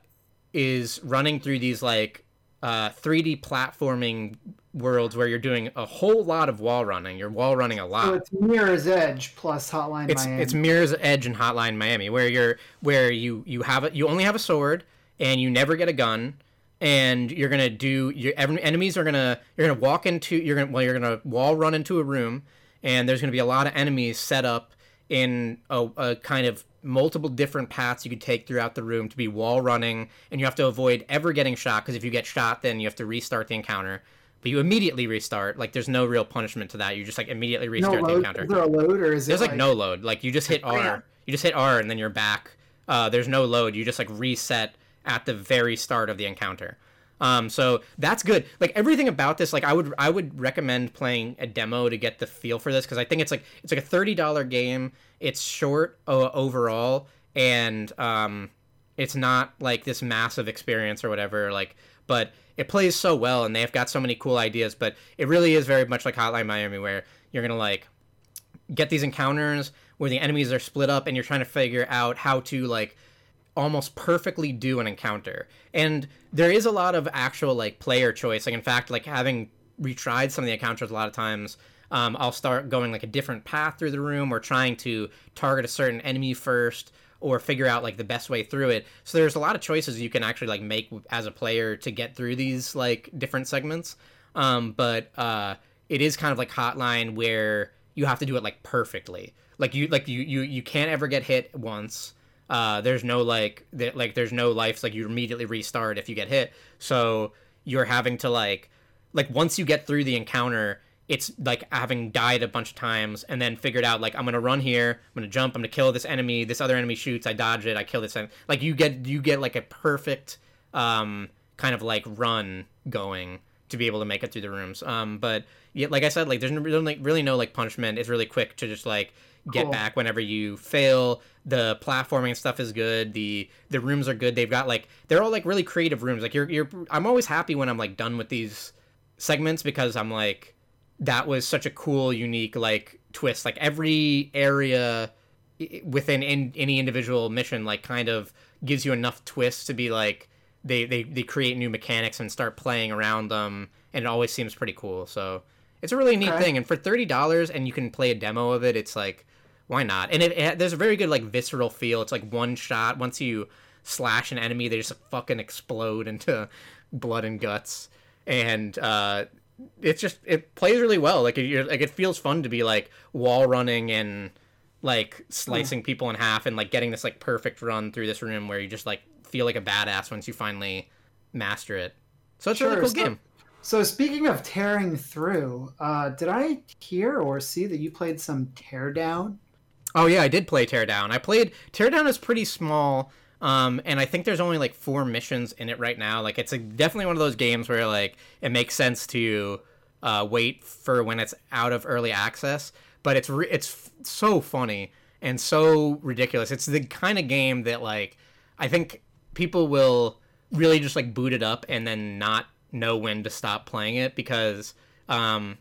is running through these like uh 3D platforming worlds where you're doing a whole lot of wall running. You're wall running a lot. So it's Mirror's Edge plus Hotline it's, Miami. It's Mirror's Edge and Hotline Miami, where you're where you you have a, you only have a sword and you never get a gun, and you're gonna do your enemies are gonna you're gonna walk into you're gonna well you're gonna wall run into a room, and there's gonna be a lot of enemies set up in a, a kind of multiple different paths you could take throughout the room to be wall running, and you have to avoid ever getting shot because if you get shot, then you have to restart the encounter but you immediately restart. Like there's no real punishment to that. You just like immediately restart no the encounter. Is there a load or is there's like, like no load? Like you just hit R. You just hit R and then you're back. Uh, there's no load. You just like reset at the very start of the encounter. Um, so that's good. Like everything about this, like I would I would recommend playing a demo to get the feel for this because I think it's like it's like a thirty dollar game. It's short uh, overall, and um, it's not like this massive experience or whatever. Like, but it plays so well and they've got so many cool ideas but it really is very much like hotline miami where you're gonna like get these encounters where the enemies are split up and you're trying to figure out how to like almost perfectly do an encounter. And there is a lot of actual like player choice. Like in fact like having retried some of the encounters a lot of times um, i'll start going like a different path through the room or trying to target a certain enemy first or figure out like the best way through it. So there's a lot of choices you can actually like make as a player to get through these like different segments. Um, but uh, it is kind of like Hotline where you have to do it like perfectly. Like you like you you you can't ever get hit once. Uh, there's no like th- like there's no life like you immediately restart if you get hit. So you're having to like like once you get through the encounter it's like having died a bunch of times and then figured out like I'm gonna run here, I'm gonna jump, I'm gonna kill this enemy. This other enemy shoots, I dodge it, I kill this. Enemy. Like you get you get like a perfect um, kind of like run going to be able to make it through the rooms. Um, but yeah, like I said, like there's really, really no like punishment. It's really quick to just like get cool. back whenever you fail. The platforming stuff is good. The the rooms are good. They've got like they're all like really creative rooms. Like you're you're I'm always happy when I'm like done with these segments because I'm like that was such a cool, unique like twist. Like every area within in, any individual mission, like kind of gives you enough twists to be like they, they they create new mechanics and start playing around them, and it always seems pretty cool. So it's a really neat okay. thing. And for thirty dollars, and you can play a demo of it, it's like why not? And it, it, there's a very good like visceral feel. It's like one shot. Once you slash an enemy, they just fucking explode into blood and guts. And uh, it's just it plays really well. Like it, like it feels fun to be like wall running and like slicing people in half and like getting this like perfect run through this room where you just like feel like a badass once you finally master it. So it's sure. a really cool so, game. So speaking of tearing through, uh, did I hear or see that you played some Teardown? Oh yeah, I did play Teardown. I played Teardown is pretty small. Um, and I think there's only like four missions in it right now. Like it's a, definitely one of those games where like it makes sense to uh, wait for when it's out of early access. But it's re- it's f- so funny and so ridiculous. It's the kind of game that like I think people will really just like boot it up and then not know when to stop playing it because um,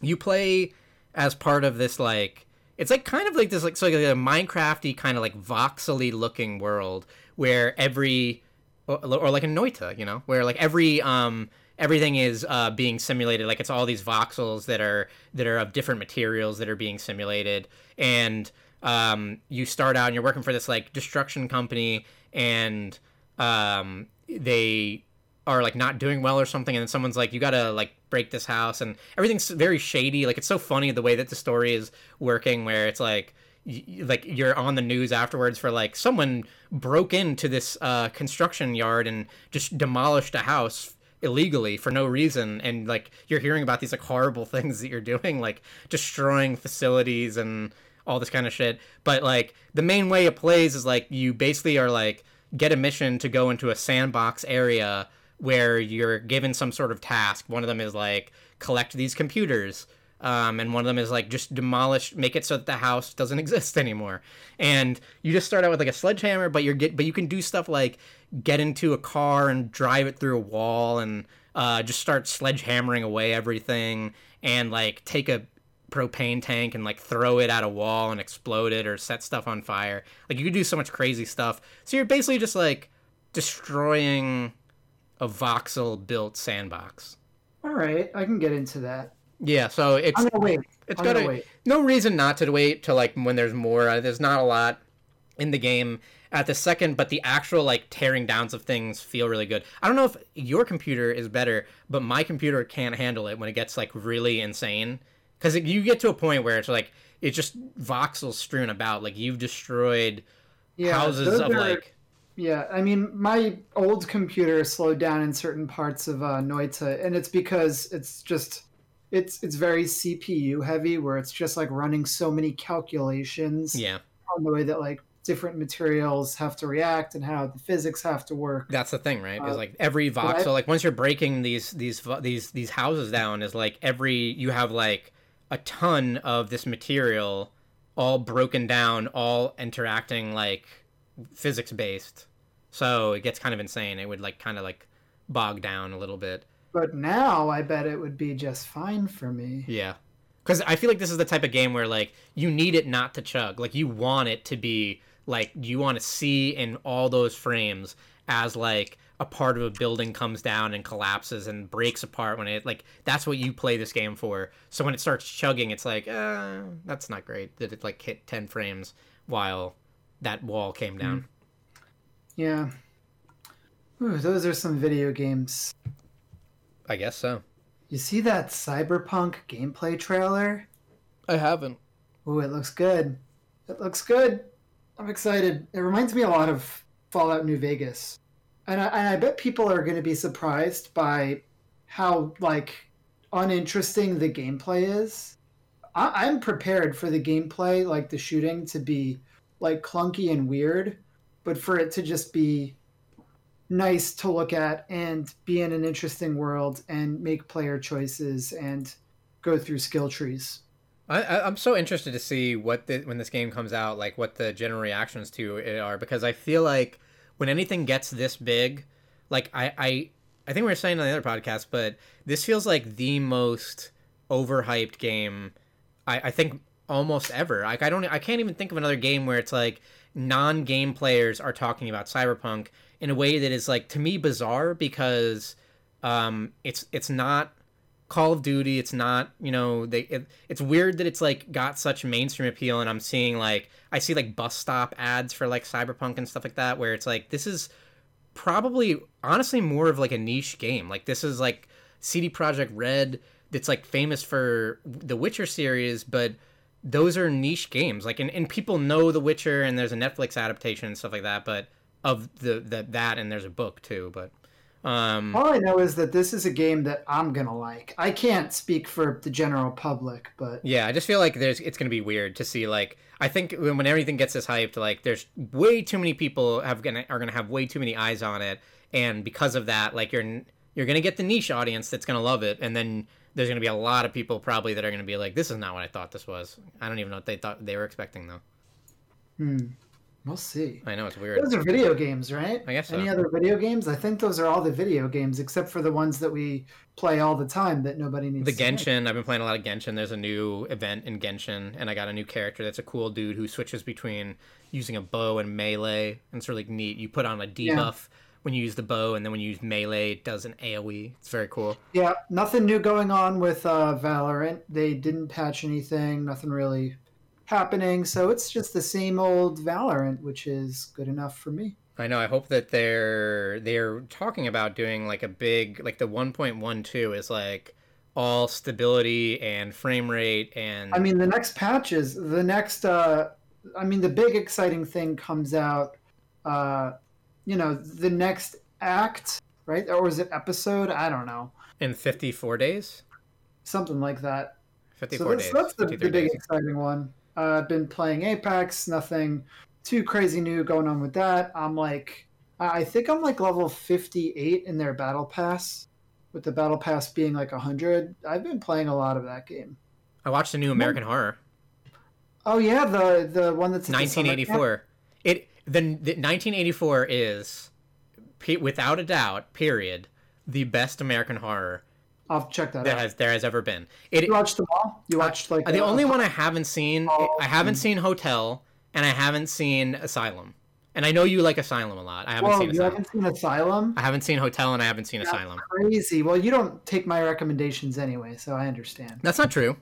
you play as part of this like it's like kind of like this like so like a Minecrafty kind of like voxely looking world where every or, or like a Noita, you know, where like every um everything is uh, being simulated. Like it's all these voxels that are that are of different materials that are being simulated. And um, you start out and you're working for this like destruction company and um, they are like not doing well or something. And then someone's like you gotta like break this house and everything's very shady. Like it's so funny the way that the story is working where it's like like you're on the news afterwards for like someone broke into this uh, construction yard and just demolished a house illegally for no reason and like you're hearing about these like horrible things that you're doing like destroying facilities and all this kind of shit. But like the main way it plays is like you basically are like get a mission to go into a sandbox area where you're given some sort of task. One of them is like collect these computers um, and one of them is like just demolish make it so that the house doesn't exist anymore. And you just start out with like a sledgehammer but you're get but you can do stuff like get into a car and drive it through a wall and uh, just start sledgehammering away everything and like take a propane tank and like throw it at a wall and explode it or set stuff on fire. Like you could do so much crazy stuff. So you're basically just like destroying a voxel built sandbox All right, I can get into that. yeah so it's I'm gonna wait. it's I'm got gonna a, wait. no reason not to wait till like when there's more. Uh, there's not a lot in the game at the second, but the actual like tearing downs of things feel really good. I don't know if your computer is better, but my computer can't handle it when it gets like really insane because you get to a point where it's like it's just voxels strewn about. Like you've destroyed Yeah, houses of are- like Yeah, I mean, my old computer slowed down in certain parts of uh, Noita, and it's because it's just it's it's very CPU heavy, where it's just like running so many calculations yeah. on the way that like different materials have to react and how the physics have to work. That's the thing, right? Is Uh, like every voxel, like once you're breaking these these these these houses down, is like every you have like a ton of this material, all broken down, all interacting like physics based. So it gets kind of insane. It would like kind of like bog down a little bit. But now I bet it would be just fine for me. Yeah. Because I feel like this is the type of game where like you need it not to chug. Like you want it to be like you want to see in all those frames as like a part of a building comes down and collapses and breaks apart when it like that's what you play this game for. So when it starts chugging, it's like uh, that's not great that it like hit ten frames while that wall came down. Yeah. Ooh, those are some video games. I guess so. You see that Cyberpunk gameplay trailer? I haven't. Ooh, it looks good. It looks good. I'm excited. It reminds me a lot of Fallout New Vegas. And I, and I bet people are going to be surprised by how, like, uninteresting the gameplay is. I, I'm prepared for the gameplay, like the shooting, to be, like, clunky and weird, but for it to just be nice to look at and be in an interesting world and make player choices and go through skill trees. I, I'm so interested to see what the, when this game comes out, like what the general reactions to it are, because I feel like when anything gets this big, like I I, I think we were saying on the other podcast, but this feels like the most overhyped game I, I think almost ever. Like I don't I can't even think of another game where it's like non-game players are talking about Cyberpunk in a way that is like to me bizarre because um it's it's not Call of Duty. It's not, you know, they. It, it's weird that it's like got such mainstream appeal, and I'm seeing like I see like bus stop ads for like Cyberpunk and stuff like that, where it's like this is probably honestly more of like a niche game. Like this is like CD Projekt Red that's like famous for the Witcher series, but those are niche games. Like and, and people know The Witcher and there's a Netflix adaptation and stuff like that, but of the, the that and there's a book too, but um All I know is that this is a game that I'm gonna like. I can't speak for the general public, but Yeah, I just feel like there's it's gonna be weird to see like I think when, when everything gets this hyped, like there's way too many people have gonna are gonna have way too many eyes on it, and because of that, like you're you're gonna get the niche audience that's gonna love it, and then there's gonna be a lot of people probably that are gonna be like, this is not what I thought this was. I don't even know what they thought they were expecting though. hmm. We'll see. I know it's weird. Those are video games, right? I guess so. Any other video games? I think those are all the video games, except for the ones that we play all the time that nobody needs. The to play. The Genshin, I've been playing a lot of Genshin. There's a new event in Genshin, and I got a new character that's a cool dude who switches between using a bow and melee, and it's really neat. You put on a debuff when you use the bow, and then when you use melee, it does an AoE. It's very cool. Yeah, nothing new going on with uh, Valorant. They didn't patch anything. Nothing really happening. So it's just the same old Valorant, which is good enough for me. I know. I hope that they're they're talking about doing like a big like the 1.12 is like all stability and frame rate and I mean, the next patch is the next. Uh, I mean, the big exciting thing comes out. Uh, you know, the next act, right? Or was it episode? I don't know. in 54 days. Something like that. 54 So that's, days. that's the, the big days. exciting one. Uh, I've been playing Apex. Nothing too crazy new going on with that. I'm like, I think I'm like level 58 in their battle pass, with the battle pass being like 100. I've been playing a lot of that game. I watched the new American Horror. Oh yeah, the the one that's at the summer camp? 1984. It the, the 1984 is without a doubt, period, the best American horror I'll check that that out. has there has ever been. It You watched them all? You watched like Uh, the uh, only one I haven't seen, Oh. I haven't seen Hotel, and I haven't seen Asylum. And I know you like Asylum a lot. I haven't Whoa, seen you Asylum. haven't seen Asylum? I haven't seen Hotel, and I haven't seen That's Asylum. Crazy. Well, you don't take my recommendations anyway, so I understand. That's not true.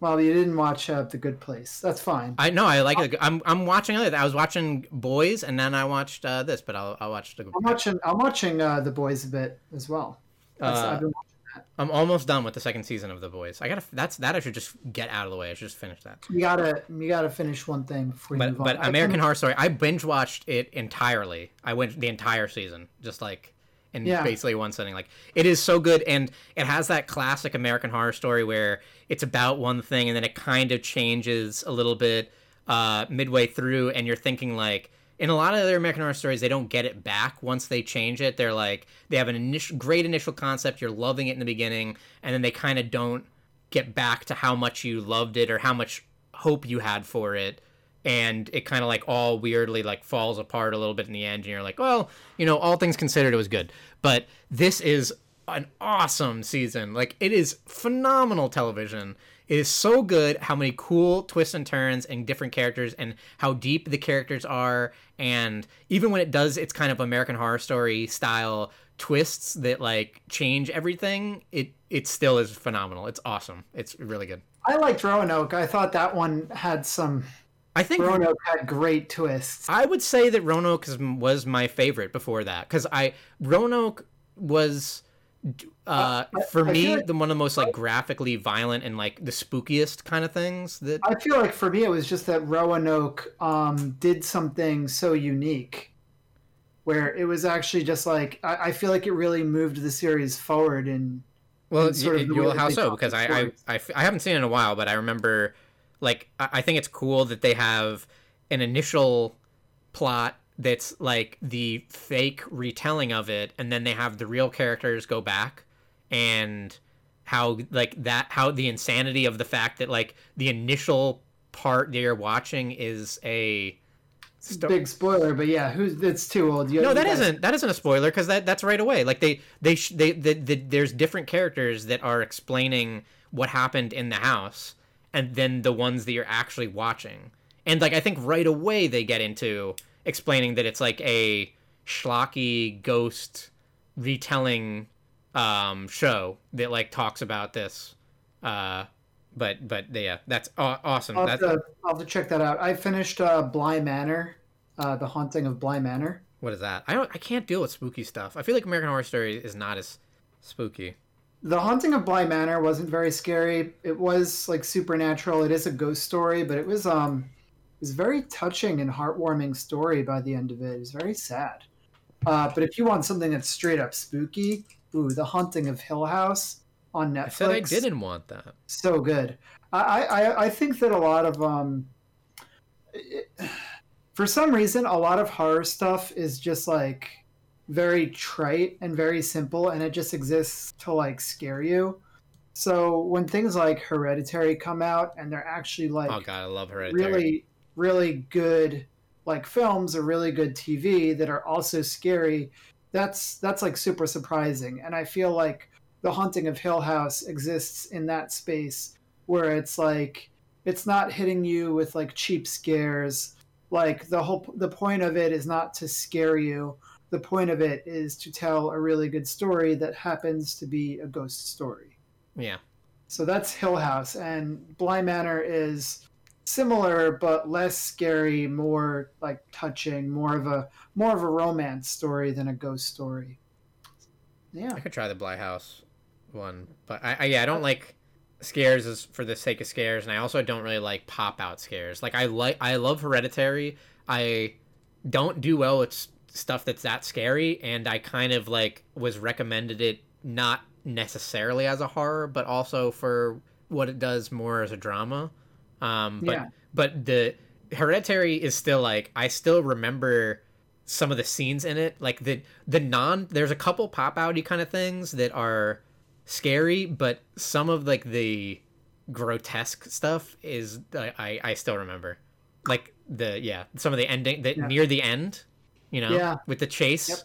Well, you didn't watch uh, The Good Place. That's fine. I know. I like it. I'm I'm watching other. I was watching Boys, and then I watched uh, this, but I'll I'll watch the. I'm watching. I'm watching uh, The Boys a bit as well. Uh, I've been watching that. I'm almost done with the second season of The Boys. I gotta. That's that. I should just get out of the way. I should just finish that. You gotta. You gotta finish one thing before you But move on. but American Horror Story, I binge watched it entirely. I went the entire season, just like in Yeah. basically one sitting. Like it is so good, and it has that classic American Horror Story where it's about one thing, and then it kind of changes a little bit uh, midway through, and you're thinking like. In a lot of other American Horror Stories, they don't get it back once they change it. They're like they have an initial, great initial concept. You're loving it in the beginning, and then they kind of don't get back to how much you loved it or how much hope you had for it and it kind of like all weirdly like falls apart a little bit in the end and you're like well you know all things considered it was good. But this is an awesome season. Like it is phenomenal television. It is so good how many cool twists and turns and different characters and how deep the characters are. And even when it does its kind of american horror story style twists that like change everything it it still is phenomenal. It's awesome. It's really good. I liked Roanoke. I thought that one had some. I think Roanoke had great twists. I would say that Roanoke was my favorite before that because I Roanoke was uh, for I me like- the one of the most like graphically violent and like the spookiest kind of things that I feel like for me it was just that Roanoke um, did something so unique, where it was actually just like I, I feel like it really moved the series forward and well sort of you how so because I, I, stories. I f- I haven't seen it in a while but I remember like I, I think it's cool that they have an initial plot that's like the fake retelling of it and then they have the real characters go back and how like that how the insanity of the fact that like the initial part that you're watching is a sto- big spoiler. But yeah, who's it's too old. You, no that gotta- not that isn't a spoiler because that that's right away like they they sh- they, they, they there's different characters that are explaining what happened in the house and then the ones that you're actually watching. And like i think right away they get into explaining that it's like a schlocky ghost retelling um show that like talks about this uh but but yeah that's aw- awesome. I'll that's to, I'll have to check that out. I finished uh, Bly Manor, uh, the haunting of Bly Manor. what is that? I don't i can't deal with spooky stuff. I feel like american horror story is not as spooky The Haunting of Bly Manor wasn't very scary. It was like supernatural. It is a ghost story, but it was um it was a very touching and heartwarming story by the end of it. It was very sad. Uh, but if you want something that's straight up spooky, ooh, The Haunting of Hill House on Netflix. i said i didn't want that So good. I I, I think that a lot of um it- for some reason a lot of horror stuff is just like very trite and very simple and it just exists to like scare you. So when things like Hereditary come out and they're actually like oh god i love hereditary really really good like films or really good TV that are also scary, that's that's like super surprising. And I feel like The Haunting of Hill House exists in that space where it's like it's not hitting you with like cheap scares. Like the whole the point of it is not to scare you. The point of it is to tell a really good story that happens to be a ghost story. Yeah. So that's Hill House, and Bly Manor is similar but less scary, more like touching, more of a more of a romance story than a ghost story. Yeah, I could try the Bly House one, but I, I yeah I don't like scares as for the sake of scares, and I also don't really like pop out scares. Like I like I love Hereditary. I don't do well with stuff that's that scary, and I kind of like was recommended it not necessarily as a horror, but also for what it does more as a drama. Um, but Yeah. but the Hereditary is still like I still remember some of the scenes in it, like the the non. There's a couple pop outy kind of things that are scary, but some of like the grotesque stuff is I I, I still remember, like the yeah some of the ending that Yeah. near the end, you know, Yeah. with the chase Yep.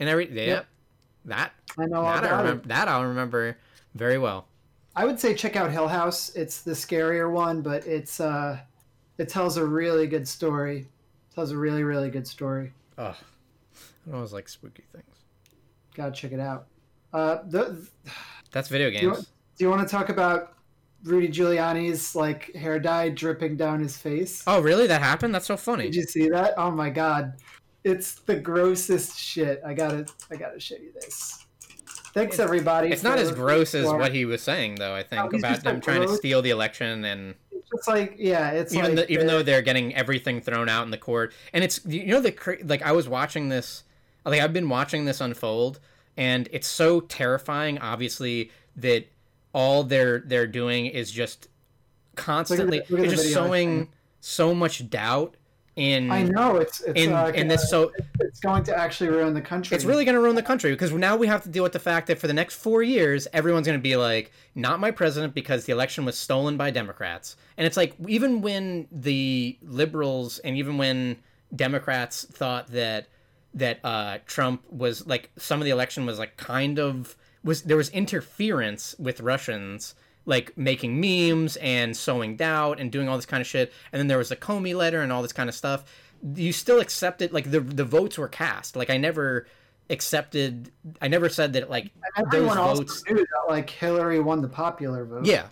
and everything. yeah, Yep. that I know that I remember it. that I'll remember very well. I would say check out Hill House. It's the scarier one, but it's uh, it tells a really good story. tells a really really good story. Oh, I always like spooky things. Gotta check it out. Uh, the, That's video you- games. do you want to talk about Rudy Giuliani's like hair dye dripping down his face? Oh, really? That happened? That's so funny. Did you see that? Oh my god, it's the grossest shit. I gotta, I gotta show you this. Thanks everybody. It's not as gross as what he was saying, though. I think oh, No, about them trying to steal the election, and It's just like yeah, it's even like the, even though they're getting everything thrown out in the court, and it's you know the like I was watching this, like I've been watching this unfold, and it's so terrifying. Obviously, that all they're they're doing is just constantly look at it's the just sowing so much doubt in I know it's it's in uh, in this so it's going to actually ruin the country. It's really going to ruin the country because now we have to deal with the fact that for the next four years, everyone's going to be like, not my president because the election was stolen by Democrats. And it's like, even when the liberals and even when Democrats thought that that uh, Trump was like some of the election was like kind of was there was interference with Russians like making memes and sowing doubt and doing all this kind of shit and then there was a Comey letter and all this kind of stuff you still accepted like the the votes were cast like I never accepted I never said that like And those everyone votes knew that like Hillary won the popular vote. yeah. yeah,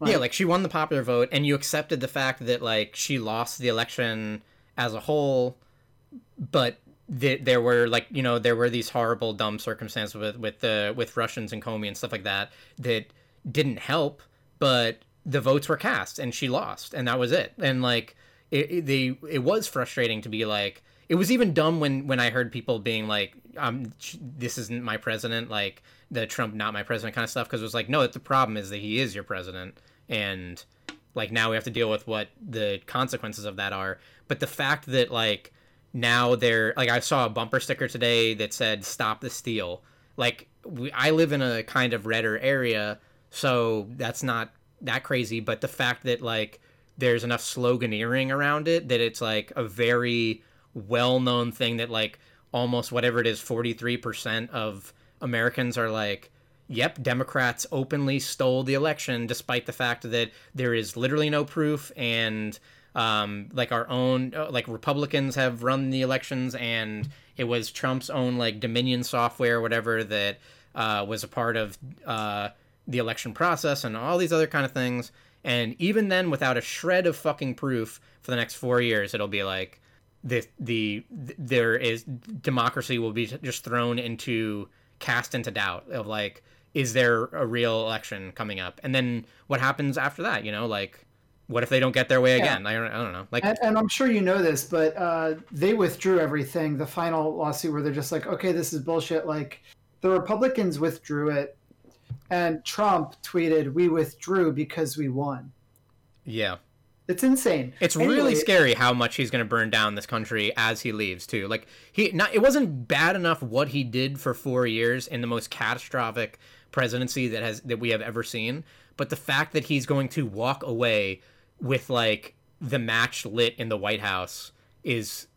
Like- like she won the popular vote and you accepted the fact that like she lost the election as a whole, but th- there were like, you know, there were these horrible dumb circumstances with with the with Russians and Comey and stuff like that that didn't help, but the votes were cast and she lost and that was it. And like it, it they it was frustrating to be like it was even dumb when when I heard people being like um this isn't my president like the Trump not my president kind of stuff because it was like no the problem is that he is your president and like now we have to deal with what the consequences of that are but the fact that like now they're like I saw a bumper sticker today that said stop the steal like we, I live in a kind of redder area so that's not that crazy but the fact that like there's enough sloganeering around it that it's like a very well-known thing that like almost whatever it is 43% of Americans are like yep Democrats openly stole the election despite the fact that there is literally no proof and um, like our own uh, like Republicans have run the elections and it was Trump's own like Dominion software or whatever that uh, was a part of uh, the election process and all these other kind of things and even then without a shred of fucking proof for the next 4 years it'll be like the the there is democracy will be just thrown into cast into doubt of like is there a real election coming up and then what happens after that you know like what if they don't get their way Yeah. again I, don't, I don't know like And, and I'm sure you know this, but uh, they withdrew everything. The final lawsuit where they're just like, okay, this is bullshit. Like the Republicans withdrew it, and Trump tweeted, "We withdrew because we won." yeah It's insane. It's really scary how much he's going to burn down this country as he leaves too. Like he not it wasn't bad enough what he did for 4 years in the most catastrophic presidency that has that we have ever seen, but the fact that he's going to walk away with like the match lit in the White House is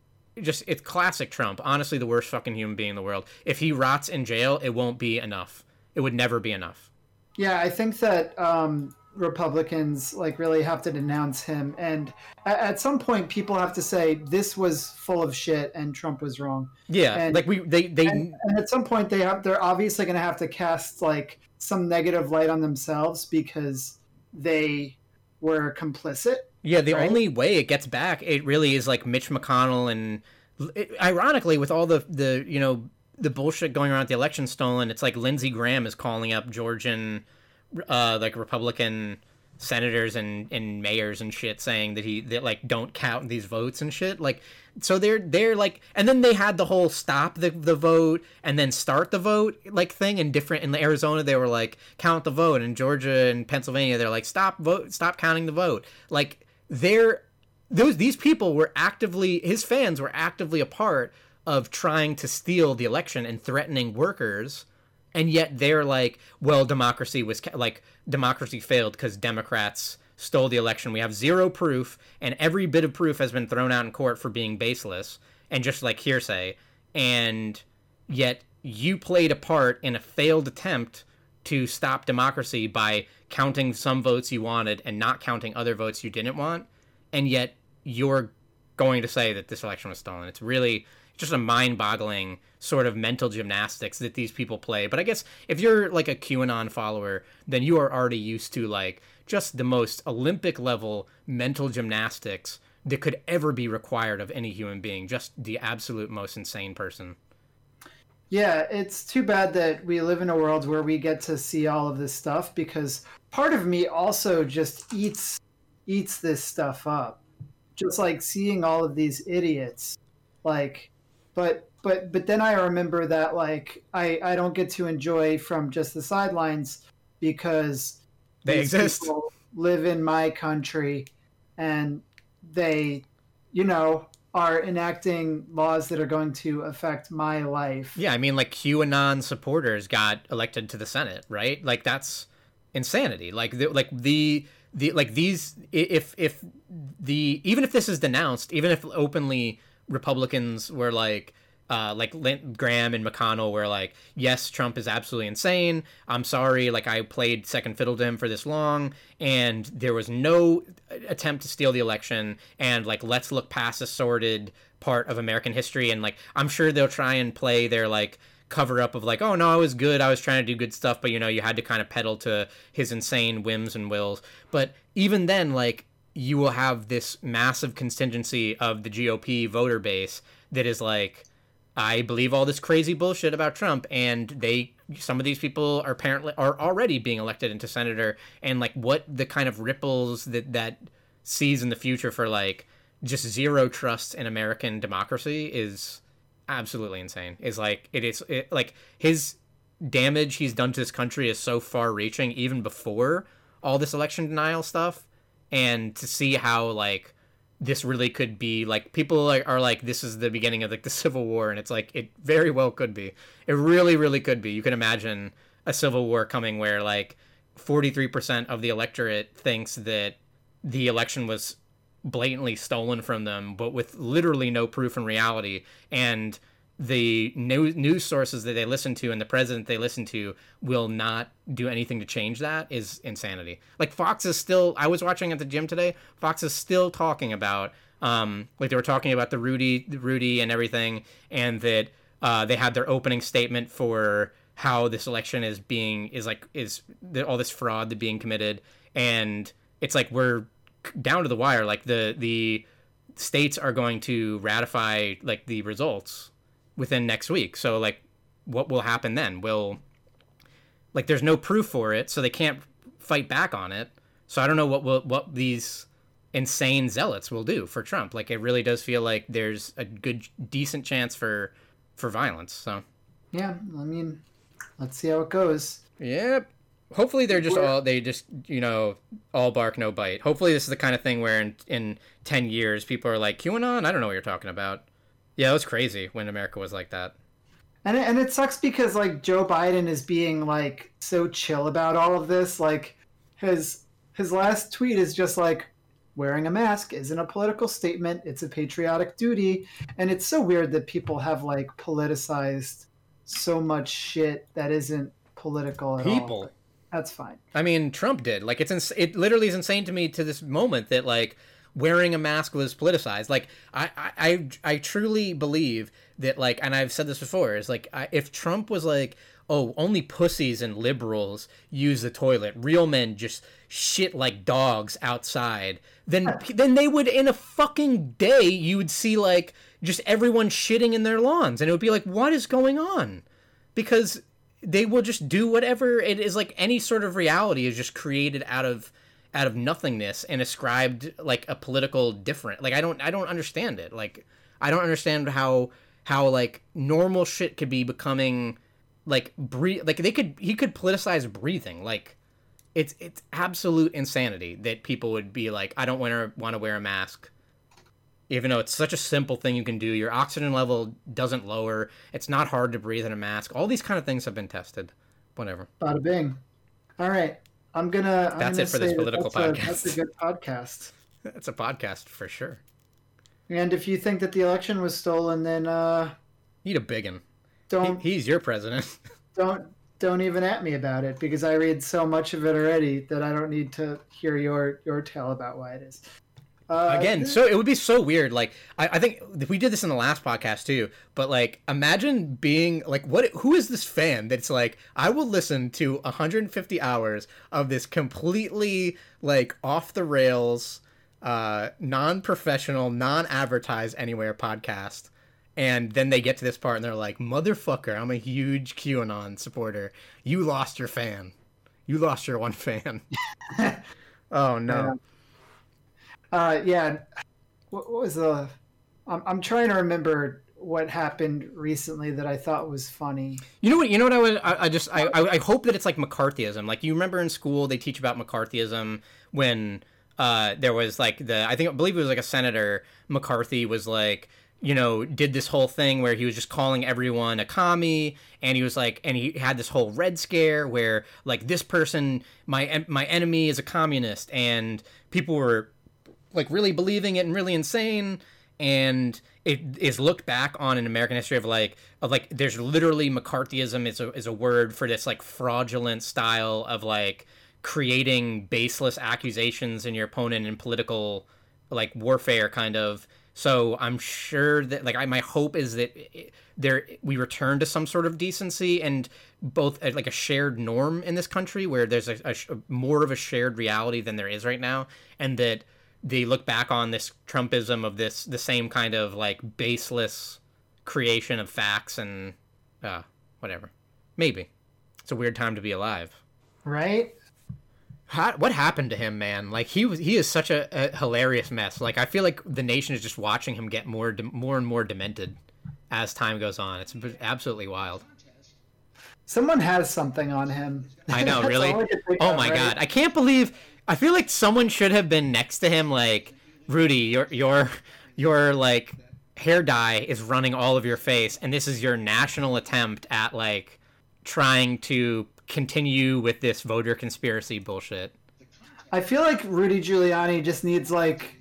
just it's classic Trump. Honestly, the worst fucking human being in the world. If he rots in jail, it won't be enough. It would never be enough. Yeah, I think that um, Republicans like really have to denounce him, and at, at, some point, people have to say this was full of shit and Trump was wrong. Yeah, and, like we they they and, and at some point they have they're obviously going to have to cast like some negative light on themselves because they were complicit. Yeah, the right? only way it gets back, it really is like Mitch McConnell and ironically, with all the the you know the bullshit going around the election stolen, it's like Lindsey Graham is calling up Georgian, uh, like Republican senators and, and mayors and shit saying that he that like don't count these votes and shit. Like so they're they're like and then they had the whole stop the the vote and then start the vote like thing in different in Arizona they were like count the vote. In Georgia and Pennsylvania they're like stop vote stop counting the vote. Like they're those these people were actively his fans were actively a part of trying to steal the election and threatening workers and yet they're like well democracy was like democracy failed because democrats stole the election we have zero proof and every bit of proof has been thrown out in court for being baseless and just like hearsay and yet you played a part in a failed attempt to stop democracy by counting some votes you wanted and not counting other votes you didn't want and yet you're going to say that this election was stolen. It's really just a mind-boggling sort of mental gymnastics that these people play. But I guess if you're like a QAnon follower, then you are already used to like just the most Olympic level mental gymnastics that could ever be required of any human being. Just the absolute most insane person. Yeah, it's too bad that we live in a world where we get to see all of this stuff because part of me also just eats eats this stuff up just like seeing all of these idiots like but but but then i remember that like i i don't get to enjoy from just the sidelines because they exist. live in my country and they you know are enacting laws that are going to affect my life. Yeah i mean like qanon supporters got elected to the senate right? Like that's insanity. Like the, like the the like these if if the even if this is denounced, even if openly Republicans were like uh, like Graham and McConnell were like, yes, Trump is absolutely insane. I'm sorry, like I played second fiddle to him for this long, and there was no attempt to steal the election. And like, let's look past a sordid part of American history, and like, I'm sure they'll try and play their like cover up of like, oh no, I was good. I was trying to do good stuff, but you know, you had to kind of pedal to his insane whims and wills. But even then, like, you will have this massive contingency of the GOP voter base that is like, I believe all this crazy bullshit about Trump, and they some of these people are apparently are already being elected into senator, and like what the kind of ripples that that sees in the future for like just zero trust in American democracy is absolutely insane. Is like it is it, like his damage he's done to this country is so far reaching even before all this election denial stuff and to see how like this really could be like people are, are like this is the beginning of like the civil war and it's like it very well could be it really really could be you can imagine a civil war coming where like 43% of the electorate thinks that the election was blatantly stolen from them, but with literally no proof in reality. And the news sources that they listen to and the president they listen to will not do anything to change that is insanity. Like Fox is still I was watching at the gym today, Fox is still talking about um like they were talking about the Rudy Rudy and everything and that uh they had their opening statement for how this election is being is like is all this fraud that being committed and it's like we're down to the wire. Like the the states are going to ratify like the results within next week. So like, what will happen then? Will like there's no proof for it, so they can't fight back on it. So I don't know what will what these insane zealots will do for Trump. Like it really does feel like there's a good decent chance for for violence. So yeah, I mean, let's see how it goes. Yep hopefully they're just all they just you know all bark no bite hopefully this is the kind of thing where in in 10 years people are like qanon i don't know what you're talking about yeah it was crazy when america was like that and it, and it sucks because like joe biden is being like so chill about all of this like his his last tweet is just like wearing a mask isn't a political statement, it's a patriotic duty. And it's so weird that people have like politicized so much shit that isn't political at all. People. That's fine. I mean, Trump did. Like, it's ins- it literally is insane to me to this moment that like wearing a mask was politicized. Like, I I I, truly believe that like, and I've said this before, is like, I, if Trump was like, oh, only pussies and liberals use the toilet, real men just shit like dogs outside, then then they would in a fucking day you would see like just everyone shitting in their lawns, and it would be like, what is going on? Because they will just do whatever it is like any sort of reality is just created out of out of nothingness and ascribed like a political different. Like i don't i don't understand it. Like i don't understand how how like normal shit could be becoming like breathe like they could he could politicize breathing. Like it's it's absolute insanity that people would be like i don't want to want to wear a mask. Even though it's such a simple thing you can do your oxygen level doesn't lower it's not hard to breathe in a mask. All these kind of things have been tested. Whatever. Bada bing. All right. I'm gonna. I'm That's gonna it for this that political that's podcast. A, that's a good podcast. it's a podcast for sure And if you think that the election was stolen, then uh, eat a biggin don't he, he's your president don't don't even at me about it because I read so much of it already that I don't need to hear your your tale about why it is. Uh, again so it would be so weird like I, I think we did this in the last podcast too but like imagine being like what who is this fan that's like i will listen to 150 hours of this completely like off the rails uh non-professional non-advertised anywhere podcast and then they get to this part and they're like motherfucker i'm a huge qanon supporter. You lost your fan. You lost your one fan. Oh no Uh, yeah. What, what was the? I'm I'm trying to remember what happened recently that I thought was funny. You know what? You know what? I would. I, I just. I, I. I hope that it's like McCarthyism. Like you remember in school they teach about McCarthyism when uh there was like the. I think I believe it was like a senator McCarthy was like you know did this whole thing where he was just calling everyone a commie and he was like and he had this whole red scare where like this person my my enemy is a communist and people were like really believing it and really insane. And it is looked back on in American history of like of like there's literally McCarthyism is a is a word for this like fraudulent style of like creating baseless accusations in your opponent in political like warfare kind of. So I'm sure that like I, my hope is that it, there we return to some sort of decency and both uh, like a shared norm in this country where there's a, a, more of a shared reality than there is right now. And that they look back on this Trumpism of this the same kind of like baseless creation of facts and uh, whatever. Maybe it's a weird time to be alive. Right? How, what happened to him, man? Like he was, he is such a, a hilarious mess. Like I feel like the nation is just watching him get more, de- more and more demented as time goes on. It's absolutely wild. Someone has something on him. I know, really. I Oh my right? god, I can't believe. I feel like someone should have been next to him. Like Rudy, your your your like hair dye is running all of your face, and this is your national attempt at like trying to continue with this voter conspiracy bullshit. I feel like Rudy Giuliani just needs like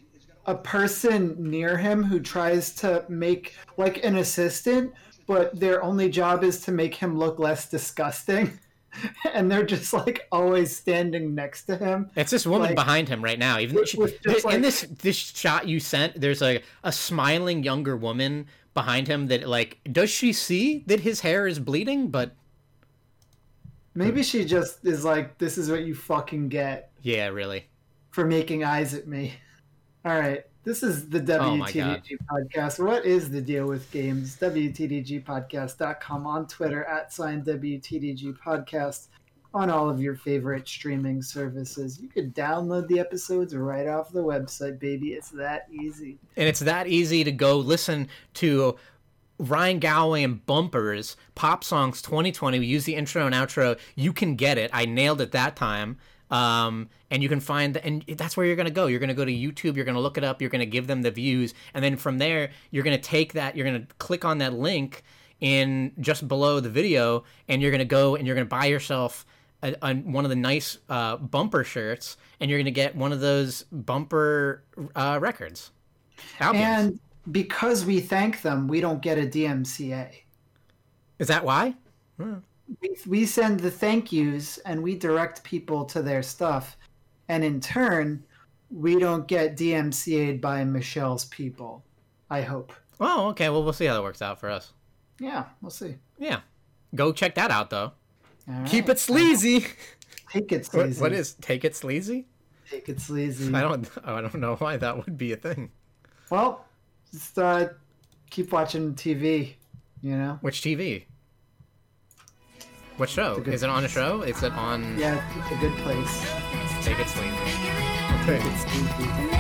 a person near him who tries to make like an assistant, but their only job is to make him look less disgusting. And they're just like always standing next to him. It's this woman Like- behind him right now. Even With- she, with in like- this this shot you sent, there's a a smiling younger woman behind him that like does she see that his hair is bleeding? But Maybe she just is like, this is what you fucking get yeah, really. for making eyes at me. All right. This is the Oh. WTDG podcast. What is the deal with games? WTDGpodcast.com on Twitter at sign WTDG podcast on all of your favorite streaming services. You could download the episodes right off the website, baby. It's that easy. and it's that easy to go listen to Ryan Galway and Bumpers Pop Songs 2020. We use the intro and outro. You can get it. I nailed it that time. Um, and you can find and that's where you're gonna go. You're gonna go to YouTube. You're gonna look it up. You're gonna give them the views, and then from there, you're gonna take that. You're gonna click on that link in just below the video, and you're gonna go and you're gonna buy yourself a, a, one of the nice uh, bumper shirts, and you're gonna get one of those bumper uh, records. Albums. And because we thank them, we don't get a DMCA. Is that why? We, we send the thank yous and we direct people to their stuff. And in turn, we don't get DMCA'd by Michelle's people. I hope. Oh, okay. Well, we'll see how that works out for us. Yeah, we'll see. Yeah. Go check that out, though. All Keep it sleazy. Take it What, sleazy. what is take it sleazy? Take it sleazy. I don't. I don't know why that would be a thing. Well, just uh, keep watching TV. You know. Which TV? What show? good- Is it on a show? Is it on Yeah, it's a good place. Take It Sleazy? Take it sleazy.